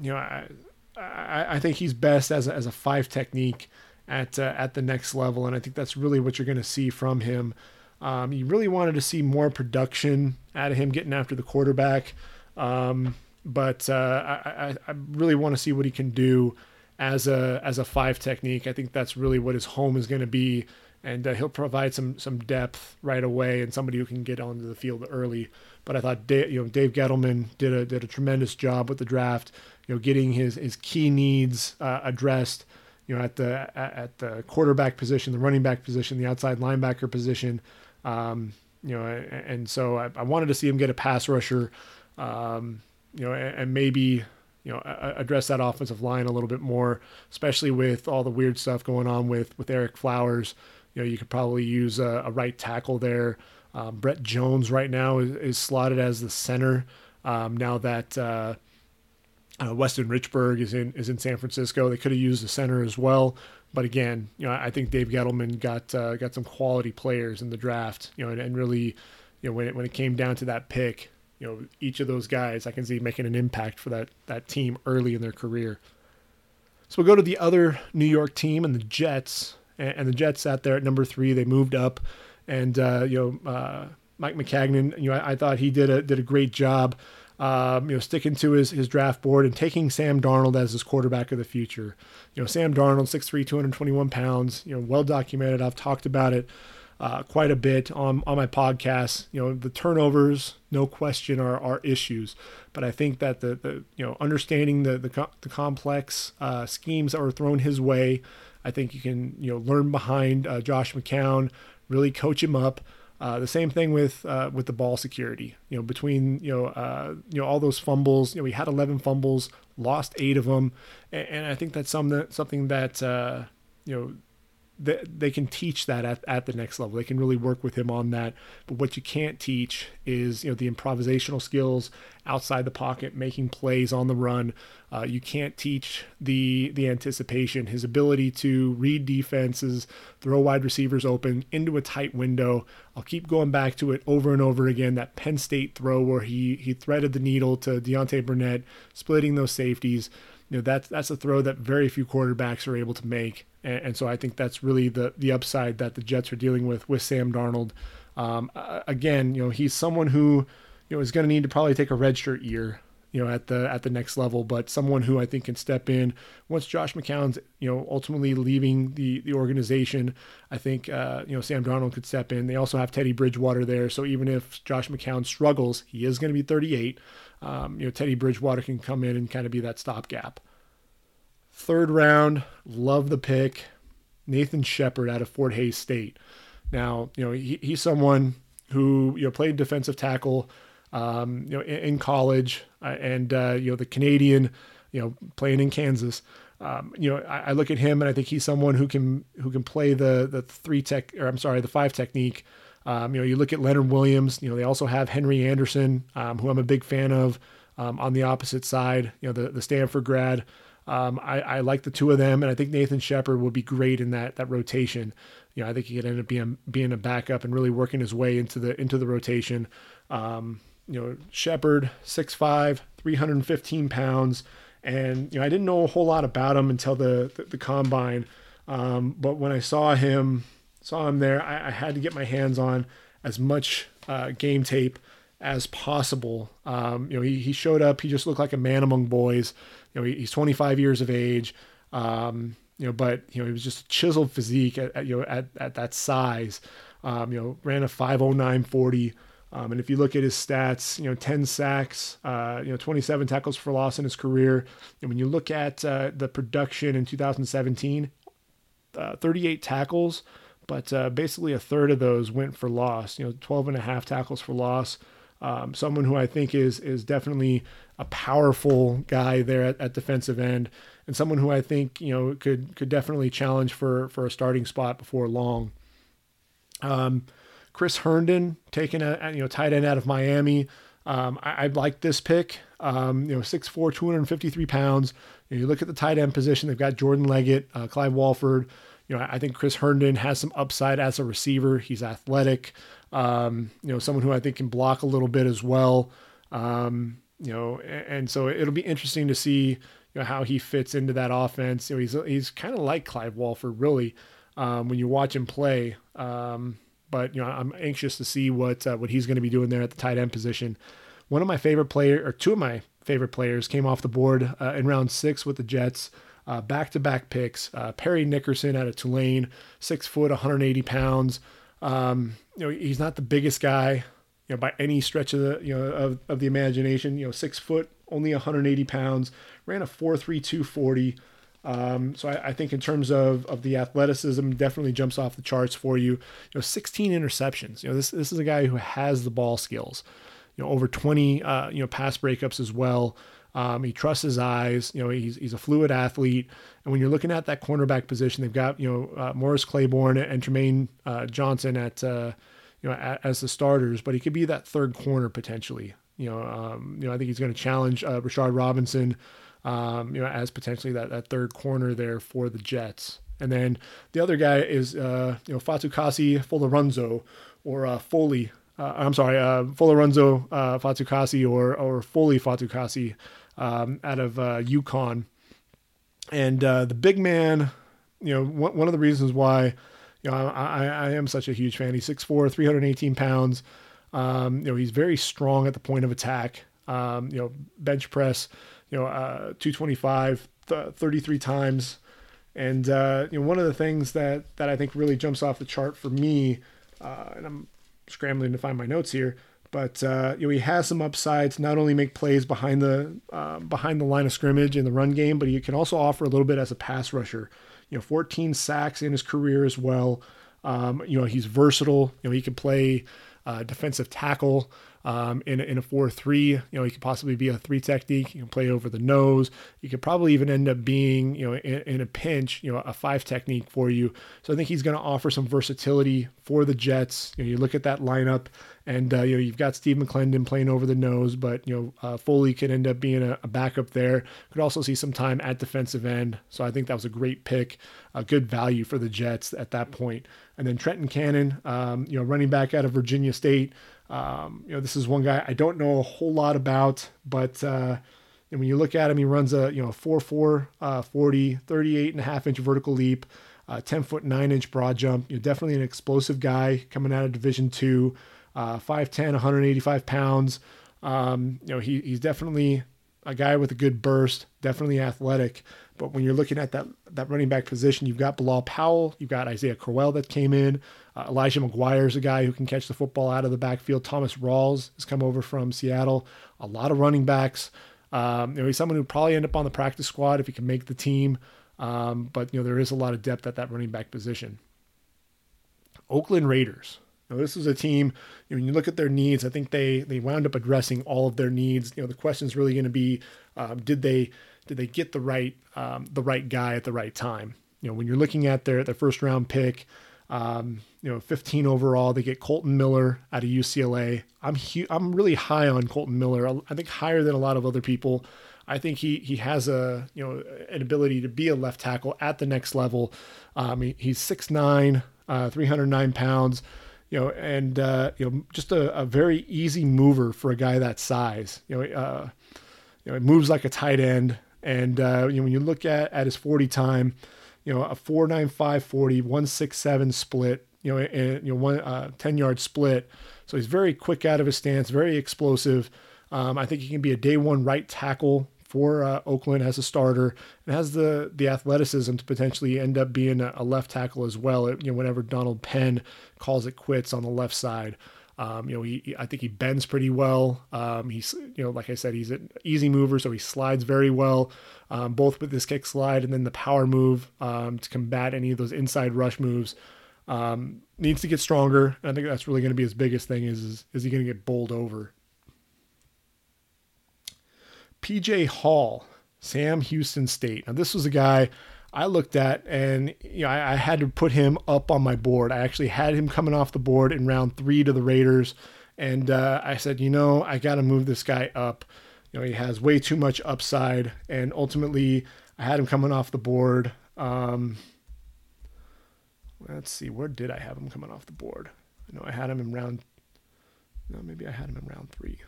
S1: you know, I, I, I think he's best as a, as a five technique at, uh, at the next level. And I think that's really what you're going to see from him. Um, you really wanted to see more production out of him getting after the quarterback. Um, but uh, I, I, really want to see what he can do as a as a five technique. I think that's really what his home is going to be, and uh, he'll provide some some depth right away and somebody who can get onto the field early. But I thought Dave, you know Dave Gettleman did a did a tremendous job with the draft. You know, getting his his key needs uh, addressed. You know, at the at the quarterback position, the running back position, the outside linebacker position. Um, you know, and, so I, wanted to see him get a pass rusher. Um, you know, and, and maybe you know address that offensive line a little bit more, especially with all the weird stuff going on with with Ereck Flowers. You know, you could probably use a, a right tackle there. Um, Brett Jones right now is, is, slotted as the center. Um, now that uh, uh, Weston Richburg is in is in San Francisco, they could have used the center as well. But again, you know, I think Dave Gettleman got uh, got some quality players in the draft. You know, and, and really, you know, when it, when it came down to that pick, you know, each of those guys I can see making an impact for that that team early in their career. So we'll go to the other New York team and the Jets, and, and the Jets sat there at number three. They moved up, and uh, you know, uh, Mike Maccagnan, you know, I, I, thought he did a did a great job. Um, you know, sticking to his, his draft board and taking Sam Darnold as his quarterback of the future. You know, Sam Darnold, 6'3", 221 pounds, you know, well documented. I've talked about it uh, quite a bit on, on my podcast. You know, the turnovers, no question, are, are issues. But I think that the, the you know understanding the the, the complex uh, schemes that were thrown his way, I think you can you know learn behind uh, Josh McCown, really coach him up. Uh, the same thing with uh, with the ball security. You know, between you know uh, you know all those fumbles. You know, we had 11 fumbles, lost eight of them, and, and I think that's some something that uh, you know they, they can teach that at, at the next level. They can really work with him on that. But what you can't teach is you know the improvisational skills outside the pocket, making plays on the run. Uh, you can't teach the the anticipation, his ability to read defenses, throw wide receivers open into a tight window. I'll keep going back to it over and over again. That Penn State throw where he he threaded the needle to Deontay Burnett, splitting those safeties. You know that's that's a throw that very few quarterbacks are able to make. And, and, so I think that's really the the upside that the Jets are dealing with with Sam Darnold. Um, again, you know, he's someone who you know is going to need to probably take a redshirt year, you know, at the at the next level, but someone who I think can step in once Josh McCown's you know ultimately leaving the the organization. I think uh, you know Sam Darnold could step in. They also have Teddy Bridgewater there, so even if Josh McCown struggles, he is going to be 38. Um, you know, Teddy Bridgewater can come in and kind of be that stopgap. Third round, love the pick. Nathan Shepherd out of Fort Hays State. Now, you know, he, he's someone who you know played defensive tackle, um, you know, in, in college, uh, and uh, you know the Canadian, you know, playing in Kansas. Um, you know, I, I, look at him and I think he's someone who can who can play the the three tech or I'm sorry the five technique. Um, you know, you look at Leonard Williams. You know, they also have Henry Anderson, um, who I'm a big fan of. Um, on the opposite side, you know, the the Stanford grad. Um, I, I, like the two of them, and I think Nathan Shepherd would be great in that that rotation. You know, I think he could end up being being a backup and really working his way into the into the rotation. Um, you know, Shepherd, 6'5", 315 pounds. And, you know, I didn't know a whole lot about him until the, the, the combine. Um, but when I saw him, saw him there, I, I, had to get my hands on as much uh, game tape as possible. Um, you know, he, he showed up, he just looked like a man among boys. You know, he, he's 25 years of age. Um, you know, but you know, he was just a chiseled physique at, at you know at, at that size. Um, you know, ran a 50940. Um, and if you look at his stats, you know, 10 sacks, uh, you know, 27 tackles for loss in his career. And when you look at uh, the production in 2017, uh, 38 tackles, but uh, basically a third of those went for loss. You know, 12 and a half tackles for loss. Um, someone who I think is is definitely a powerful guy there at, at defensive end, and someone who I think you know could could definitely challenge for for a starting spot before long. Um, Chris Herndon taking a you know tight end out of Miami. Um, I, I like this pick. Um, you know, 6'4", 253 pounds. You, know, you, look at the tight end position. They've got Jordan Leggett, uh, Clive Walford. You know, I think Chris Herndon has some upside as a receiver. He's athletic. Um, you know, someone who I think can block a little bit as well. Um, you know, and, and, so it'll be interesting to see you know how he fits into that offense. You know, he's he's kind of like Clive Walford, really, um, when you watch him play. Um, but you know, I'm anxious to see what uh, what he's going to be doing there at the tight end position. One of my favorite player, or two of my favorite players, came off the board uh, in round six with the Jets. Back to back picks. Uh, Parry Nickerson out of Tulane, six foot, 180 pounds. Um, you know, he's not the biggest guy, you know, by any stretch of the you know of, of the imagination. You know, six foot, only 180 pounds. Ran a 4.32 40. Um, so I, I, think in terms of, of the athleticism, definitely jumps off the charts for you. You know, 16 interceptions. You know, this this is a guy who has the ball skills. You know, over 20 uh, you know pass breakups as well. Um, he trusts his eyes. You know, he's he's a fluid athlete. And when you're looking at that cornerback position, they've got you know uh, Morris Claiborne and Trumaine uh, Johnson at uh, you know as the starters, but he could be that third corner potentially. You know, um, you know I think he's going to challenge uh, Rashard Robinson um, you know, as potentially that, that third corner there for the Jets. And then the other guy is, uh, you know, Fatukasi Folorunsho or uh, Foley. Uh, I'm sorry, uh, Folorunsho uh, Fatukasi or, or Foley Fatukasi um, out of uh, UConn. And uh, the big man, you know, one, one of the reasons why, you know, I, I am such a huge fan. He's 6'4", 318 pounds. Um, you know, he's very strong at the point of attack. Um, you know, bench press you know, uh, 225 th- 33 times. And uh, you know, one of the things that that I think really jumps off the chart for me, uh, and I'm scrambling to find my notes here, but uh, you know, he has some upside to not only make plays behind the uh, behind the line of scrimmage in the run game, but he can also offer a little bit as a pass rusher. You know, 14 sacks in his career as well. Um, you know, he's versatile. You know, he can play uh, defensive tackle um, in, in a 4-3. You know, he could possibly be a three technique. You can play over the nose. You could probably even end up being, you know, in, in a pinch, you know, a five technique for you. So I think he's going to offer some versatility for the Jets. You know, you look at that lineup and, uh, you know, you've got Steve McLendon playing over the nose, but, you know, uh, Foley could end up being a, a, backup there. Could also see some time at defensive end. So I think that was a great pick, a good value for the Jets at that point. And then Trenton Cannon, um, you know, running back out of Virginia State. Um, you know, this is one guy I don't know a whole lot about, but uh, when you look at him, he runs a you know 4 uh, 40, 38 and a half inch vertical leap, uh, 10 foot 9 inch broad jump. You're definitely an explosive guy coming out of Division two, uh, 5'10, 185 pounds. Um, you know, he, he's definitely a guy with a good burst, definitely athletic. But when you're looking at that that running back position, you've got Bilal Powell, you've got Isaiah Crowell that came in. Uh, Elijah McGuire is a guy who can catch the football out of the backfield. Thomas Rawls has come over from Seattle. A lot of running backs. Um, you know, he's someone who probably end up on the practice squad if he can make the team. Um, but you know, there is a lot of depth at that running back position. Oakland Raiders. Now, this is a team. You know, when you look at their needs, I think they they wound up addressing all of their needs. You know, the question is really going to be, um, did they did they get the right um, the right guy at the right time? You know, when you're looking at their their first round pick, um, you know, 15 overall, they get Kolton Miller out of UCLA. I'm hu- I'm really high on Kolton Miller. I think higher than a lot of other people. I think he he has a you know an ability to be a left tackle at the next level. Um, he, he's 6'9", uh, 309 pounds, you know, and uh, you know just a, a, very easy mover for a guy that size. You know, uh, you know, it moves like a tight end, and uh, you know when you look at at his 40 time, you know a 4.95 40, 167 split, you know, and you know one uh, 10 yard split. So he's very quick out of his stance, very explosive. Um, I think he can be a day one right tackle for uh, Oakland as a starter and has the the athleticism to potentially end up being a, a left tackle as well. You know, whenever Donald Penn calls it quits on the left side. Um, you know, he, I think he bends pretty well. Um, he's, you know, like I said, he's an easy mover, so he slides very well, um, both with this kick slide and then the power move um, to combat any of those inside rush moves. Um, needs to get stronger. I think that's really going to be his biggest thing is, is, is he going to get bowled over? PJ Hall, Sam Houston State. Now, this was a guy I looked at, and you know, I, I, had to put him up on my board. I actually had him coming off the board in round three to the Raiders, and uh, I said, you know, I got to move this guy up. You know, he has way too much upside, and ultimately, I had him coming off the board. Um, let's see, where did I have him coming off the board? I know I had him in round. No, maybe I had him in round three.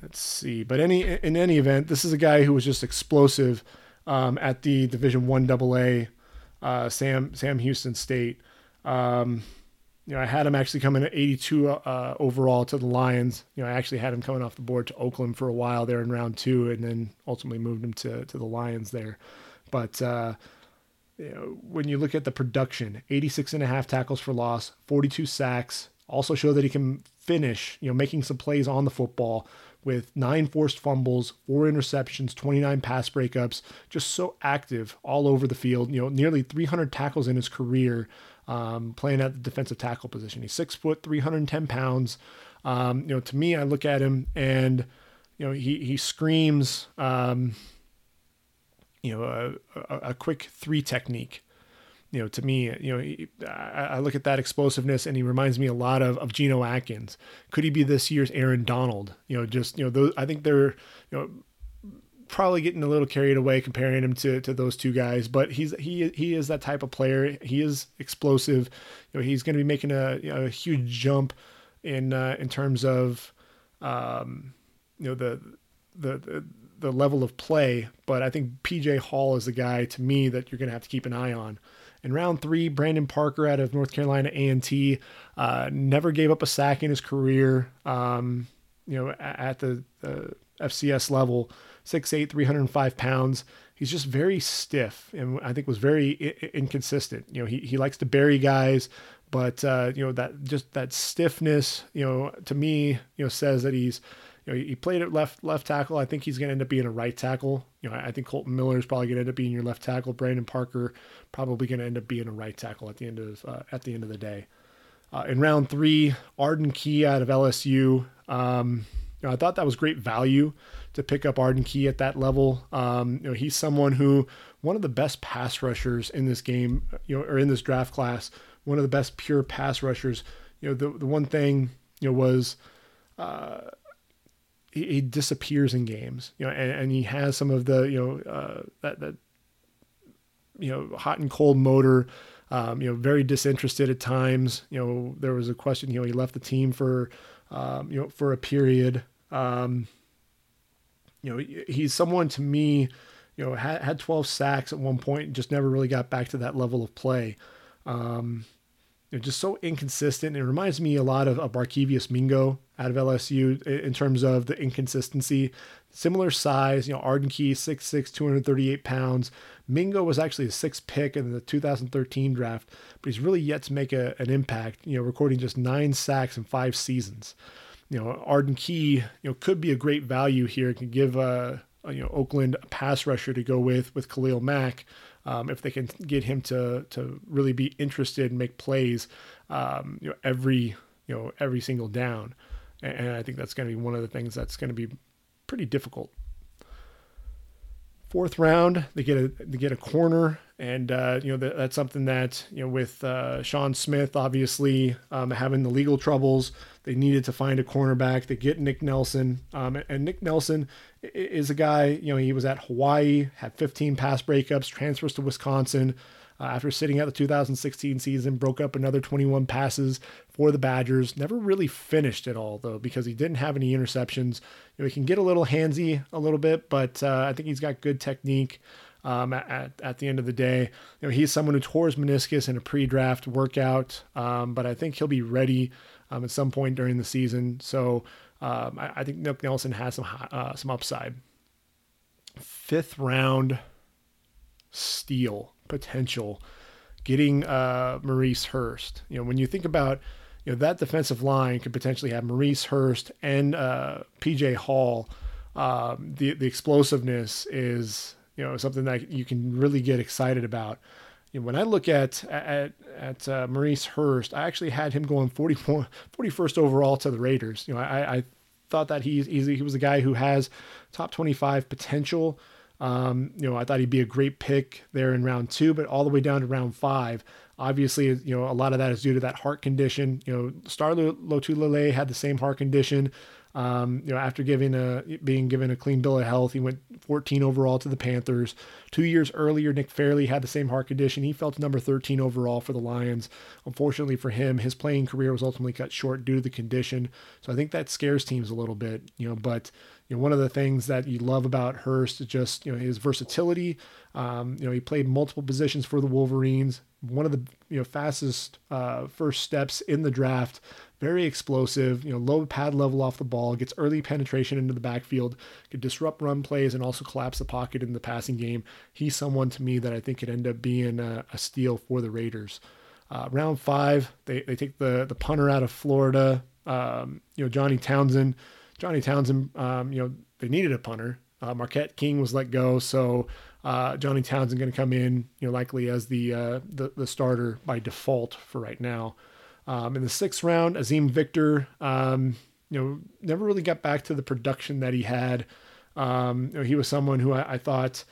S1: Let's see. But any in any event, this is a guy who was just explosive um, at the Division One AA, uh, Sam Sam Houston State. Um, you know, I had him actually coming at 82 uh, overall to the Lions. You know, I actually had him coming off the board to Oakland for a while there in round two, and then ultimately moved him to to the Lions there. But uh, you know, when you look at the production, 86 and a half tackles for loss, 42 sacks, also show that he can finish. You know, making some plays on the football with nine forced fumbles, four interceptions, 29 pass breakups, just so active all over the field. You know, nearly 300 tackles in his career, um, playing at the defensive tackle position. He's six foot, 310 pounds. Um, you know, to me, I look at him and you know he he screams, um, you know, a, a, a quick three technique you know, to me, you know, I, look at that explosiveness and he reminds me a lot of, of Geno Atkins. Could he be this year's Aaron Donald? You know, just, you know, those, I think they're, you know, probably getting a little carried away comparing him to, to those two guys, but he's, he, he is that type of player. He is explosive. You know, he's going to be making a, you know, a huge jump in, uh, in terms of, um, you know, the, the, the, the level of play, but I think PJ Hall is the guy to me that you're going to have to keep an eye on. In round three, Brandon Parker out of North Carolina A&T uh, never gave up a sack in his career. Um, you know, at the, the FCS level, 6'8", 305 pounds. He's just very stiff, and I think was very I- inconsistent. You know, he he likes to bury guys, but uh, you know that just that stiffness, you know, to me, you know, says that he's you know, he played at left left tackle. I think he's going to end up being a right tackle. You know, I think Kolton Miller is probably going to end up being your left tackle. Brandon Parker probably going to end up being a right tackle at the end of uh, at the end of the day. Uh, in round three, Arden Key out of LSU. Um, you know, I thought that was great value to pick up Arden Key at that level. Um, you know, he's someone who one of the best pass rushers in this game, you know, or in this draft class. One of the best pure pass rushers. You know, the the one thing you know was. Uh, he, disappears in games, you know, and, and he has some of the, you know, uh, that, that, you know, hot and cold motor, um, you know, very disinterested at times. You know, there was a question, you know, he left the team for, um, you know, for a period. Um, you know, he's someone to me, you know, had, had 12 sacks at one point and just never really got back to that level of play. Um, know, just so inconsistent. It reminds me a lot of, of Barkevious Mingo out of LSU in terms of the inconsistency. Similar size, you know, Arden Key, 6'6, 238 pounds. Mingo was actually a sixth pick in the 2013 draft, but he's really yet to make a, an impact, you know, recording just nine sacks in five seasons. You know, Arden Key, you know, could be a great value here. It can give, uh, you know, Oakland a pass rusher to go with, with Khalil Mack. Um, if they can get him to to really be interested and make plays, um, you know, every you know every single down, and, and I think that's going to be one of the things that's going to be pretty difficult. Fourth round, they get a they get a corner, and uh, you know that, that's something that you know with uh, Sean Smith obviously um, having the legal troubles, they needed to find a cornerback. They get Nick Nelson, um, and Nick Nelson is a guy. You know he was at Hawaii, had 15 pass breakups, transfers to Wisconsin. Uh, after sitting out the 2016 season, broke up another 21 passes for the Badgers. Never really finished it all though because he didn't have any interceptions. You know, he can get a little handsy a little bit, but uh, I think he's got good technique. Um, at, at the end of the day, you know, he's someone who tore his meniscus in a pre-draft workout, um, but I think he'll be ready um, at some point during the season. So um, I, I, think Nick Nelson has some uh, some upside. Fifth round steal potential getting uh, Maurice Hurst. You know, when you think about you know that defensive line could potentially have Maurice Hurst and uh, PJ Hall. Um, the the explosiveness is you know something that you can really get excited about. You know, when I look at at at uh, Maurice Hurst, I actually had him going 41, 41st overall to the Raiders. You know, I, I thought that he's easy. He was a guy who has top 25 potential. Um, you know, I thought he'd be a great pick there in round two, but all the way down to round five, obviously, you know, a lot of that is due to that heart condition. You know, Star Lotulelei had the same heart condition. Um, you know, after giving a being given a clean bill of health, he went 14 overall to the Panthers. Two years earlier, Nick Fairley had the same heart condition. He fell to number 13 overall for the Lions. Unfortunately for him, his playing career was ultimately cut short due to the condition. So I think that scares teams a little bit. You know, but you know, one of the things that you love about Hurst is just you know his versatility. Um, you know, he played multiple positions for the Wolverines. One of the you know fastest uh, first steps in the draft. Very explosive. You know, low pad level off the ball. Gets early penetration into the backfield. Could disrupt run plays and also collapse the pocket in the passing game. He's someone to me that I think could end up being a, a steal for the Raiders. Uh, round five, they, they take the the punter out of Florida. Um, you know, Johnny Townsend Johnny Townsend, um, you know, they needed a punter. Uh, Marquette King was let go, so uh, Johnny Townsend going to come in, you know, likely as the, uh, the, the starter by default for right now. Um, in the sixth round, Azeem Victor, um, you know, never really got back to the production that he had. Um, you know, he was someone who I, I, thought,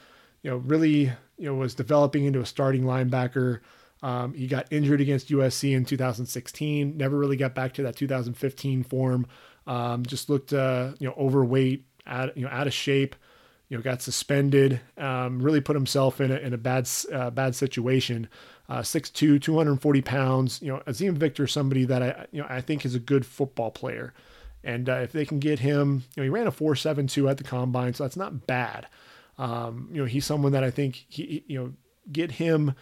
S1: you know, really, you know, was developing into a starting linebacker. Um, he got injured against USC in 2016. Never really got back to that 2015 form. Um, just looked, uh, you know, overweight, out, you know, out of shape. You know, got suspended. Um, really put himself in a, in a bad uh, bad situation. Uh, 6'2", 240 pounds. You know, Azeem Victor, somebody that I you know I think is a good football player, and uh, if they can get him, you know, he ran a 4.72 at the combine, so that's not bad. Um, you know, he's someone that I think he, you know, get him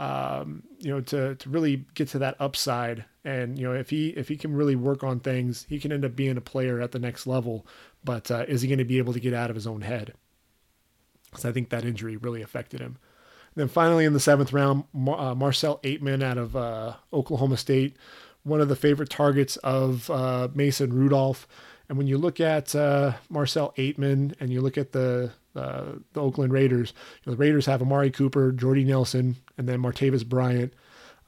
S1: um, you know, to to really get to that upside. And you know, if he if he can really work on things, he can end up being a player at the next level. But uh, is he going to be able to get out of his own head? Because I think that injury really affected him. And then finally, in the seventh round, uh, Marcell Ateman out of uh, Oklahoma State, one of the favorite targets of uh, Mason Rudolph. And when you look at uh, Marcell Ateman and you look at the uh, the Oakland Raiders. You know, the Raiders have Amari Cooper, Jordy Nelson, and then Martavis Bryant.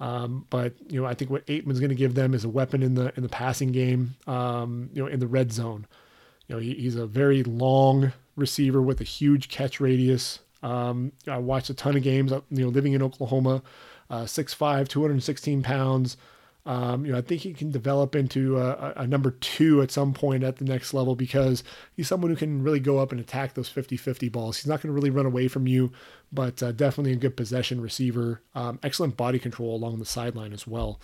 S1: Um, but you know, I think what Ateman's going to give them is a weapon in the in the passing game. Um, you know, in the red zone. You know, he, he's a very long receiver with a huge catch radius. Um, I watched a ton of games. You know, living in Oklahoma, uh, 6'5", 216 pounds. Um, you know, I think he can develop into a, a, number two at some point at the next level because he's someone who can really go up and attack those 50 50 balls. He's not going to really run away from you, but uh, definitely a good possession receiver. Um, excellent body control along the sideline as well.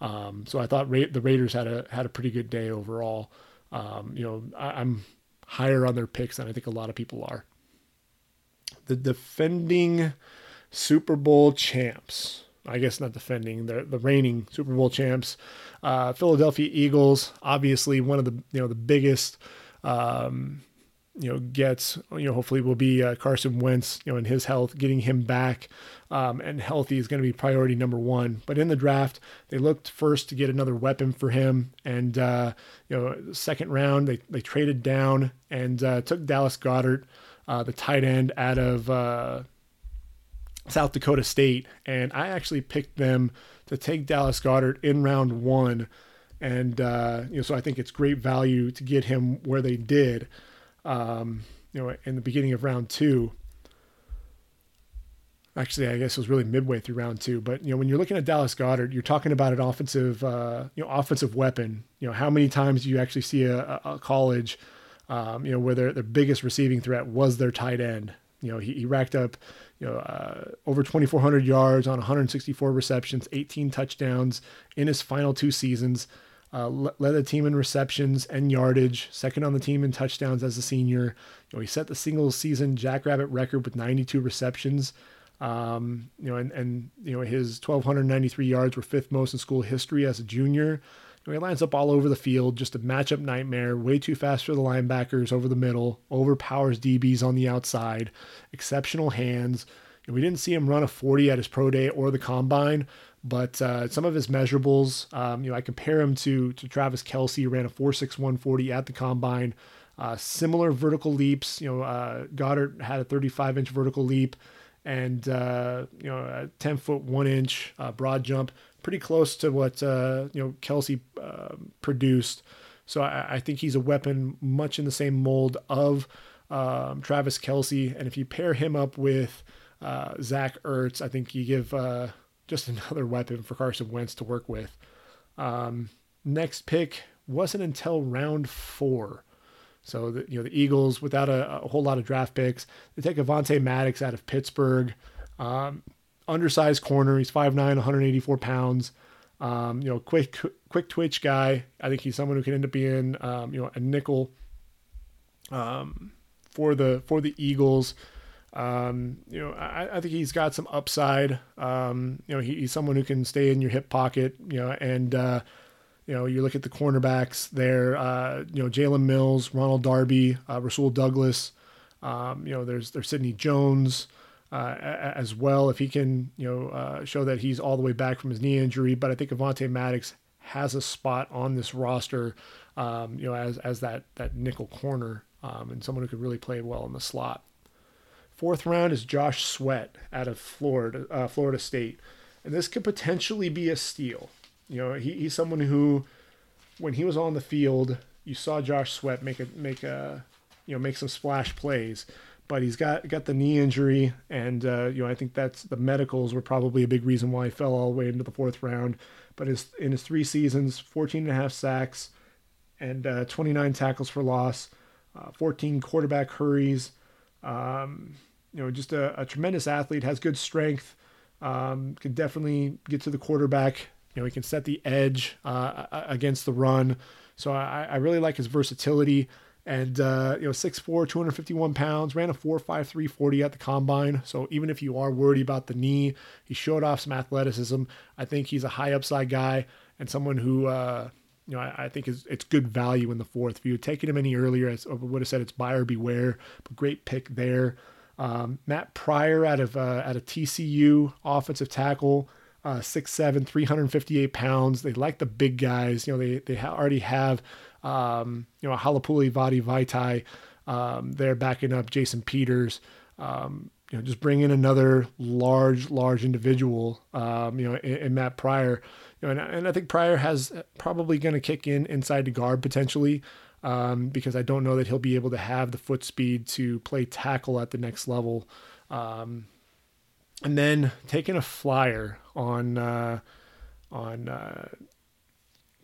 S1: Um, so I thought Ra- the Raiders had a had a pretty good day overall. Um, you know, I, I'm higher on their picks than I think a lot of people are. The defending Super Bowl champs I guess not defending the the reigning Super Bowl champs, uh, Philadelphia Eagles. Obviously, one of the you know the biggest. Um, you know, gets you know hopefully will be uh, Carson Wentz. You know, in his health, getting him back um, and healthy is going to be priority number one. But in the draft, they looked first to get another weapon for him, and uh, you know, second round they they traded down and uh, took Dallas Goedert uh, the tight end out of uh, South Dakota State, and I actually picked them to take Dallas Goedert in round one, and uh, you know, so I think it's great value to get him where they did, um, you know, in the beginning of round two. Actually, I guess it was really midway through round two. But you know, when you're looking at Dallas Goedert, you're talking about an offensive, uh, you know, offensive weapon. You know, how many times do you actually see a, a college, um, you know, where their their biggest receiving threat was their tight end? You know, he, he racked up, you know, uh, over 2,400 yards on 164 receptions, 18 touchdowns in his final two seasons. Uh, led the team in receptions and yardage, second on the team in touchdowns as a senior. You know, he set the single season Jackrabbit record with 92 receptions. Um, you know, and, and you know his 1,293 yards were fifth most in school history as a junior. He lines up all over the field, just a matchup nightmare. Way too fast for the linebackers over the middle. Overpowers DBs on the outside. Exceptional hands. Know, we didn't see him run a 40 at his pro day or the combine, but uh, some of his measurables, um, you know, I compare him to to Travis Kelce, ran a 4.61 40 at the combine. Uh, similar vertical leaps. You know, uh, Goedert had a 35 inch vertical leap and uh, you know a 10 foot one inch uh, broad jump pretty close to what uh, you know Kelce um, produced. So I, I, think he's a weapon much in the same mold of um, Travis Kelce, and if you pair him up with uh, Zach Ertz I think you give uh, just [LAUGHS] another weapon for Carson Wentz to work with. Um, next pick wasn't until round four. So the, you know the Eagles, without a, a, whole lot of draft picks, they take Avante Maddox out of Pittsburgh, um, undersized corner. He's 5'9", 184 pounds. Um, you know, quick quick twitch guy. I think he's someone who can end up being um, you know a nickel um, for the for the Eagles. Um, you know, I, I, think he's got some upside. Um, you know, he, he's someone who can stay in your hip pocket. You know, and uh, you know, you look at the cornerbacks there. Uh, you know, Jalen Mills, Ronald Darby, uh, Rasul Douglas. Um, you know, there's there's Sidney Jones uh, as well. If he can, you know, uh, show that he's all the way back from his knee injury, but I think Avante Maddox has a spot on this roster. Um, you know, as as that that nickel corner um, and someone who could really play well in the slot. Fourth round is Josh Sweat out of Florida, uh, Florida State, and this could potentially be a steal. You know, he, he's someone who, when he was on the field, you saw Josh Sweat make a make a you know make some splash plays, but he's got got the knee injury, and uh, you know I think that's the medicals were probably a big reason why he fell all the way into the fourth round. But his in his three seasons, 14 and a half sacks, and uh, 29 tackles for loss, uh, 14 quarterback hurries. Um, you know, just a, a, tremendous athlete, has good strength, um, can definitely get to the quarterback you know, he can set the edge uh, against the run. So I, I, really like his versatility. And, uh, you know, 6'4, 251 pounds, ran a 4.53 40 at the combine. So even if you are worried about the knee, he showed off some athleticism. I think he's a high upside guy and someone who, uh, you know, I, I, think is it's good value in the fourth. If you had taken him any earlier, I would have said it's buyer beware, but great pick there. Um, Matt Pryor out of uh, out of TCU, offensive tackle uh, 6'7", 358 pounds. They like the big guys. You know, they they ha- already have um, you know Halapoulivaati Vaitai. Um, they're backing up Jason Peters. Um, you know, just bring in another large, large individual. Um, you know, in, Matt Pryor. You know, and, and I think Pryor has probably going to kick in inside the guard potentially. Um, because I don't know that he'll be able to have the foot speed to play tackle at the next level. Um, and then taking a flyer on uh, on uh,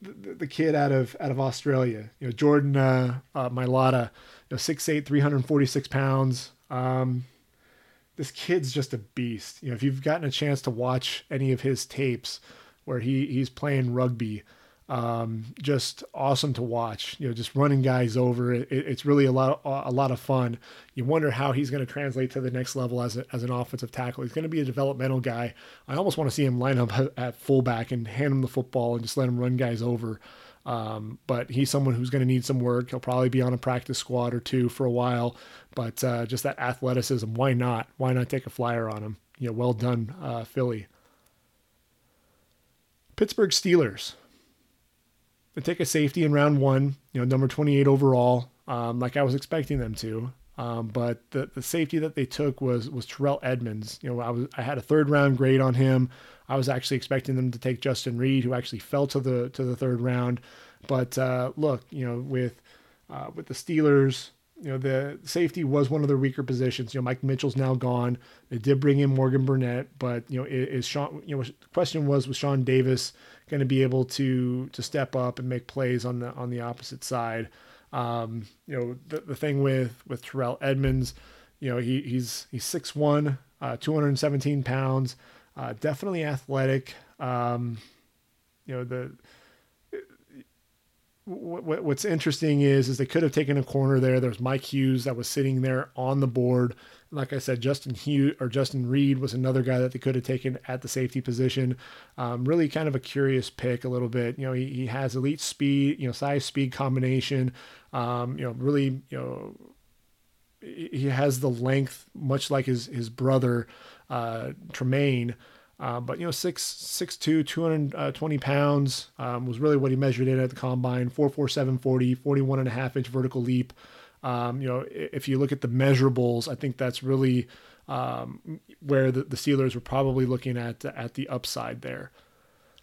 S1: the, the, kid out of out of Australia, you know Jordan uh, uh, Mailata, you know 6'8", 346 pounds. Um, this kid's just a beast. You know, if you've gotten a chance to watch any of his tapes where he he's playing rugby, um, just awesome to watch. You know, just running guys over. It, it's really a lot of, a lot of fun. You wonder how he's going to translate to the next level as a, as an offensive tackle. He's going to be a developmental guy. I almost want to see him line up [LAUGHS] at fullback and hand him the football and just let him run guys over. Um, but he's someone who's going to need some work. He'll probably be on a practice squad or two for a while. But uh, just that athleticism, why not? Why not take a flyer on him? You know, well done, uh, Philly. Pittsburgh Steelers. They take a safety in round one, you know, number 28 overall, um, like I was expecting them to. Um, but the, the safety that they took was was Terrell Edmunds. You know, I was I had a third round grade on him. I was actually expecting them to take Justin Reid, who actually fell to the to the third round. But uh, look, you know, with uh, with the Steelers, you know, the safety was one of their weaker positions. You know, Mike Mitchell's now gone. They did bring in Morgan Burnett, but you know, is Sean? You know, the question was was Sean Davis going to be able to to step up and make plays on the on the opposite side? Um, you know, the, the thing with with Terrell Edmunds, you know, he he's he's six uh, 217 pounds, uh, definitely athletic. Um, you know, the what, what's interesting is is they could have taken a corner there. There's Mike Hughes that was sitting there on the board. Like I said, Justin Hugh or Justin Reid was another guy that they could have taken at the safety position. Um, really kind of a curious pick a little bit. You know, he, he has elite speed, you know, size speed combination. Um, you know, really, you know, he has the length, much like his his brother uh, Tremaine. Uh, but you know, six six two, 220 pounds um, was really what he measured in at the combine. 447 40, 41 and a half inch vertical leap. Um, you know, if you look at the measurables, I think that's really um, where the, the Steelers were probably looking at at the upside there.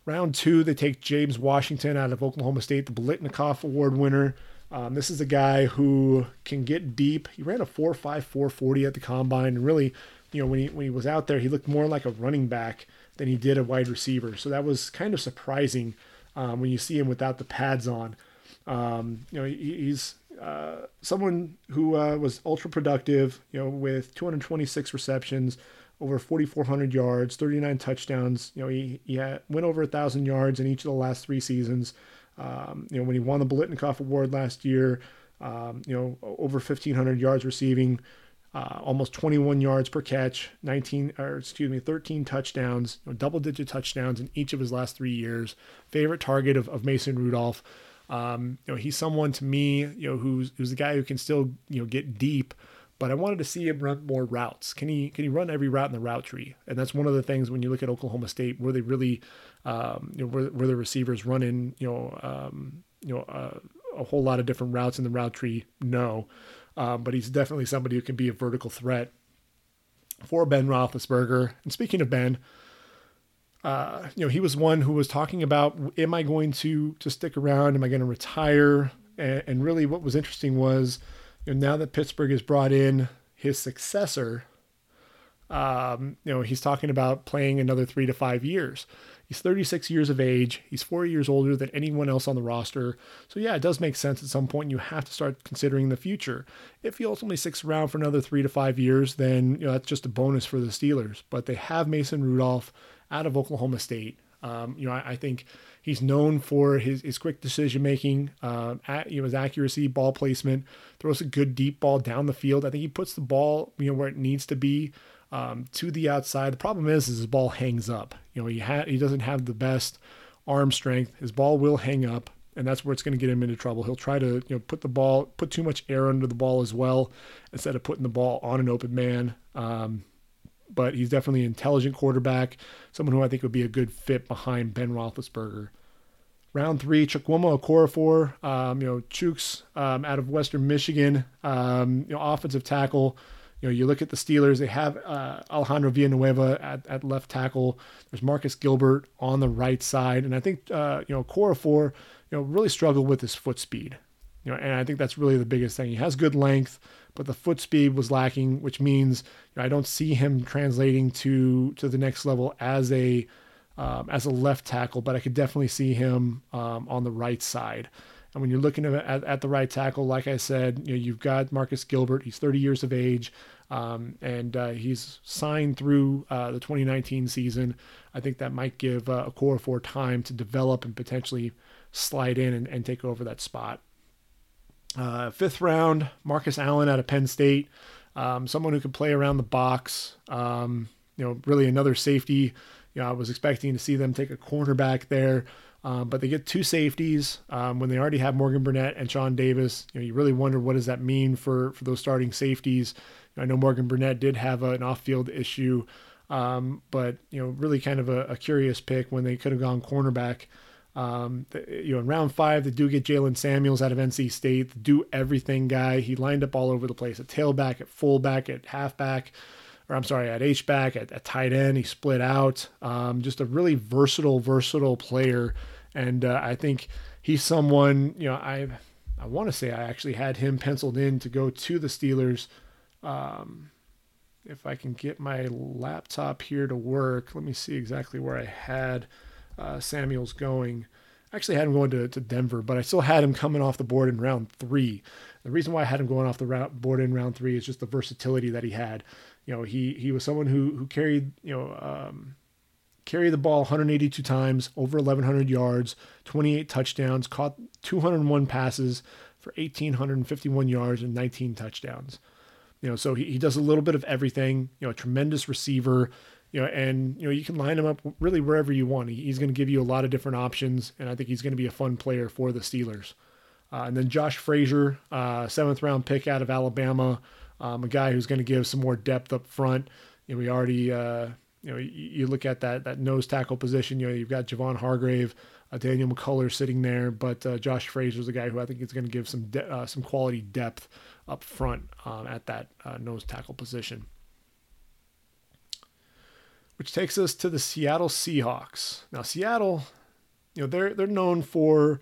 S1: Round two, they take James Washington out of Oklahoma State, the Biletnikoff Award winner. Um, this is a guy who can get deep. He ran a 4.5 440 at the combine and really, you know, when he when he was out there, he looked more like a running back than he did a wide receiver. So that was kind of surprising um, when you see him without the pads on. Um, you know, he, he's uh, someone who uh, was ultra productive. You know, with 226 receptions, over 4,400 yards, 39 touchdowns. You know, he he had, went over a thousand yards in each of the last three seasons. Um, you know, when he won the Biletnikoff Award last year, um, you know, over 1,500 yards receiving, uh, almost 21 yards per catch, 19 or excuse me, 13 touchdowns, you know, double-digit touchdowns in each of his last three years. Favorite target of, of Mason Rudolph. Um, you know, he's someone to me, you know, who's who's the guy who can still you know get deep but I wanted to see him run more routes. Can he can he run every route in the route tree? And that's one of the things when you look at Oklahoma State, where they really, um, you know, where, where the receivers run in, you know, um, you know, uh, a whole lot of different routes in the route tree. No, um, but he's definitely somebody who can be a vertical threat for Ben Roethlisberger. And speaking of Ben. Uh, you know, he was one who was talking about, am I going to to stick around? Am I going to retire? And, and really, what was interesting was, and now that Pittsburgh has brought in his successor, um, you know, he's talking about playing another three to five years. He's 36 years of age. He's four years older than anyone else on the roster. So, yeah, it does make sense at some point. You have to start considering the future. If he ultimately sticks around for another three to five years, then, you know, that's just a bonus for the Steelers. But they have Mason Rudolph out of Oklahoma State. Um, you know, I, I, think he's known for his, his quick decision making, uh, at, you know, his accuracy, ball placement, throws a good deep ball down the field. I think he puts the ball, you know, where it needs to be um, to the outside. The problem is, is his ball hangs up. You know, he ha- he doesn't have the best arm strength. His ball will hang up, and that's where it's going to get him into trouble. He'll try to, you know, put the ball, put too much air under the ball as well, instead of putting the ball on an open man. Um, but he's definitely an intelligent quarterback, someone who I think would be a good fit behind Ben Roethlisberger. Round three, Chukwuma Okorafor, um, you know, Chooks um, out of Western Michigan, um, you know, offensive tackle. You know, you look at the Steelers; they have uh, Alejandro Villanueva at, at left tackle. There's Marcus Gilbert on the right side, and I think uh, you know Okorafor, you know, really struggled with his foot speed. You know, and I think that's really the biggest thing. He has good length but the foot speed was lacking, which means you know, I don't see him translating to to the next level as a um, as a left tackle, but I could definitely see him um, on the right side. And when you're looking at, at, the right tackle, like I said, you know, you've got Marcus Gilbert. He's 30 years of age, um, and uh, he's signed through uh, the 2019 season. I think that might give uh, Okorafor time to develop and potentially slide in and, and take over that spot. Uh, fifth round, Marcus Allen out of Penn State, um, someone who could play around the box. Um, you know, really another safety. You know, I was expecting to see them take a cornerback there, um, but they get two safeties um, when they already have Morgan Burnett and Sean Davis. You know, you really wonder what does that mean for for those starting safeties. I know Morgan Burnett did have a, an off-field issue, um, but you know, really kind of a, a curious pick when they could have gone cornerback. Um, you know, in round five, they do get Jaylen Samuels out of NC State, the do everything guy. He lined up all over the place at tailback, at fullback, at halfback, or I'm sorry, at H back, at, at tight end. He split out. Um, just a really versatile, versatile player, and uh, I think he's someone. You know, I I want to say I actually had him penciled in to go to the Steelers. Um, if I can get my laptop here to work, let me see exactly where I had uh, Samuels going. I actually had him going to, to Denver, but I still had him coming off the board in round three. The reason why I had him going off the board in round three is just the versatility that he had. You know, he he was someone who who carried you know um, carried the ball 182 times, over 1,100 yards, 28 touchdowns, caught 201 passes for 1,851 yards and 19 touchdowns. You know, so he, he does a little bit of everything. You know, a tremendous receiver. You know, and you know you can line him up really wherever you want. He, he's going to give you a lot of different options, and I think he's going to be a fun player for the Steelers. Uh, and then Josh Frazier, uh, seventh round pick out of Alabama, um, a guy who's going to give some more depth up front. You know, we already, uh, you know, you, you, look at that that nose tackle position. You know, you've got Javon Hargrave, uh, Daniel McCullers sitting there, but uh, Josh Frazier is a guy who I think is going to give some de- uh, some quality depth up front um, at that nose tackle position. Which takes us to the Seattle Seahawks. Now, Seattle, you know, they're they're known for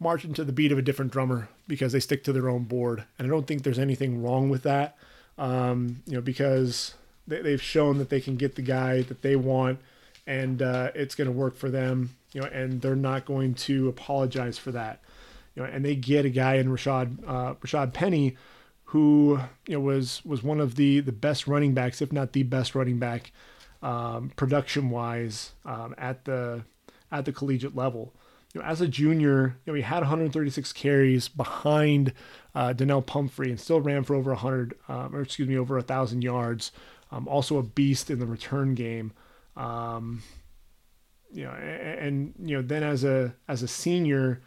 S1: marching to the beat of a different drummer because they stick to their own board, and I don't think there's anything wrong with that. Um, you know, because they, they've shown that they can get the guy that they want, and uh, it's going to work for them. You know, and they're not going to apologize for that. You know, and they get a guy in Rashaad uh, Rashaad Penny who you know was was one of the the best running backs, if not the best running back, um, production wise um, at the at the collegiate level. You know, as a junior, you know, he had 136 carries behind uh, Donnel Pumphrey and still ran for over 100, um, or excuse me, over a thousand yards. Um, also a beast in the return game. Um, you know, and, and, you know, then as a as a senior,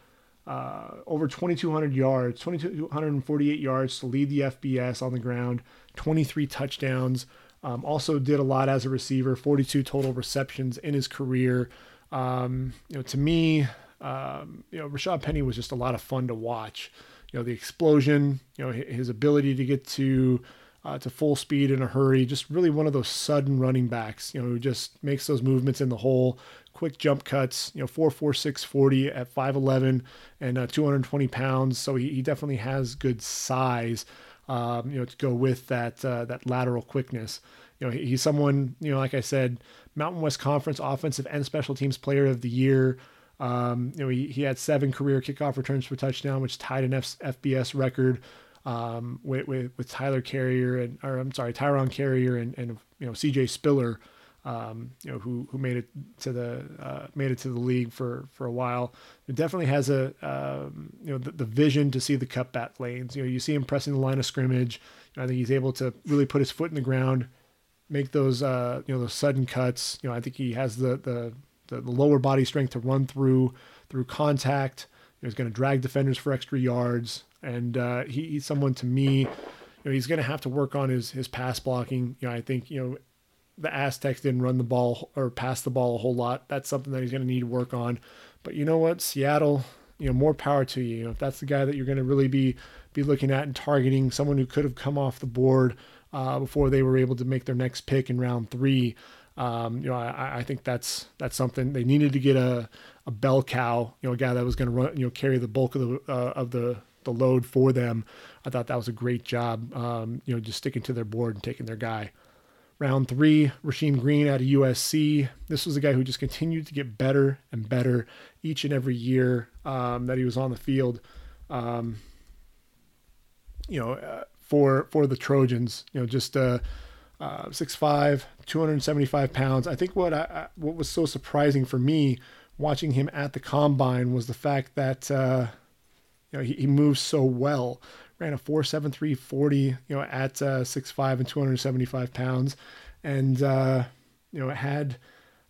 S1: uh, over 2,200 yards, 2,248 yards to lead the FBS on the ground, 23 touchdowns. Um, also did a lot as a receiver, 42 total receptions in his career. Um, you know, to me, um, you know, Rashaad Penny was just a lot of fun to watch. You know, the explosion, you know, his ability to get to uh, to full speed in a hurry, just really one of those sudden running backs, you know, who just makes those movements in the hole, quick jump cuts, you know, 446 40 at 5'11 and uh, 220 pounds. So he, he definitely has good size, um, you know, to go with that, uh, that lateral quickness. You know, he's someone, you know, like I said, Mountain West Conference Offensive and Special Teams Player of the Year. Um, you know, he, he had seven career kickoff returns for touchdown, which tied an F- FBS record um, with, with, with Tyler Carrier and or I'm sorry, Tyron Carrier and, and you know CJ Spiller, um, you know who who made it to the uh, made it to the league for for a while. It definitely has a um, you know the, the, vision to see the cutback lanes. You know you see him pressing the line of scrimmage. I think he's able to really put his foot in the ground, make those uh, you know those sudden cuts. You know I think he has the the the, the lower body strength to run through through contact. You know, he's going to drag defenders for extra yards, and uh, he, he's someone to me. You know, he's going to have to work on his his pass blocking. You know, I think you know the Aztecs didn't run the ball or pass the ball a whole lot. That's something that he's going to need to work on. But you know what, Seattle, you know, more power to you. You know, if that's the guy that you're going to really be be looking at and targeting, someone who could have come off the board uh, before they were able to make their next pick in round three. Um, you know, I, I, think that's that's something they needed to get a, a bell cow, you know, a guy that was going to run, you know, carry the bulk of the uh, of the the load for them. I thought that was a great job, um, you know, just sticking to their board and taking their guy. Round three, Rasheem Green out of USC. This was a guy who just continued to get better and better each and every year um, that he was on the field. Um, you know, uh, for for the Trojans, you know, just uh, uh, 6'5", 275 pounds. I think what I, what was so surprising for me watching him at the combine was the fact that uh, you know he, he moves so well. Ran a 4.73 40, you know, at uh, 6'5 and 275 pounds, and uh, you know it had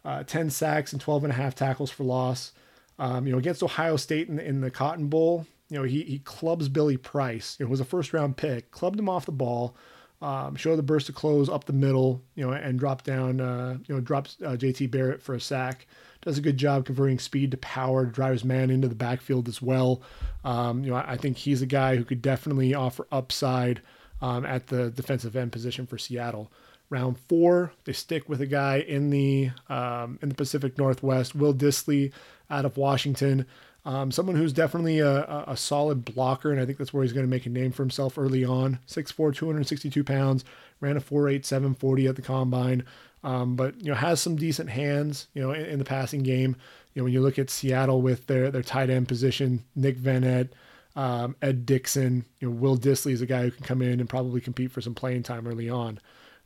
S1: uh, 10 sacks and 12 and a half tackles for loss. Um, you know, against Ohio State in the, in the Cotton Bowl, you know, he he clubs Billy Price. It was a first round pick, clubbed him off the ball um, show the burst of close up the middle, you know, and drop down, uh, you know, drops uh, JT Barrett for a sack. Does a good job converting speed to power, drives man into the backfield as well. Um, you know, I, I, think he's a guy who could definitely offer upside um, at the defensive end position for Seattle. Round four, they stick with a guy in the um, in the Pacific Northwest, Will Dissly out of Washington. Um, someone who's definitely a, a, solid blocker, and I think that's where he's going to make a name for himself early on. 6'4, 262 pounds, ran a 4'8, 740 at the combine, um, but you know has some decent hands. You know in, in, the passing game. You know when you look at Seattle with their their tight end position, Nick Vannett, um, Ed Dickson, You know Will Dissly is a guy who can come in and probably compete for some playing time early on. And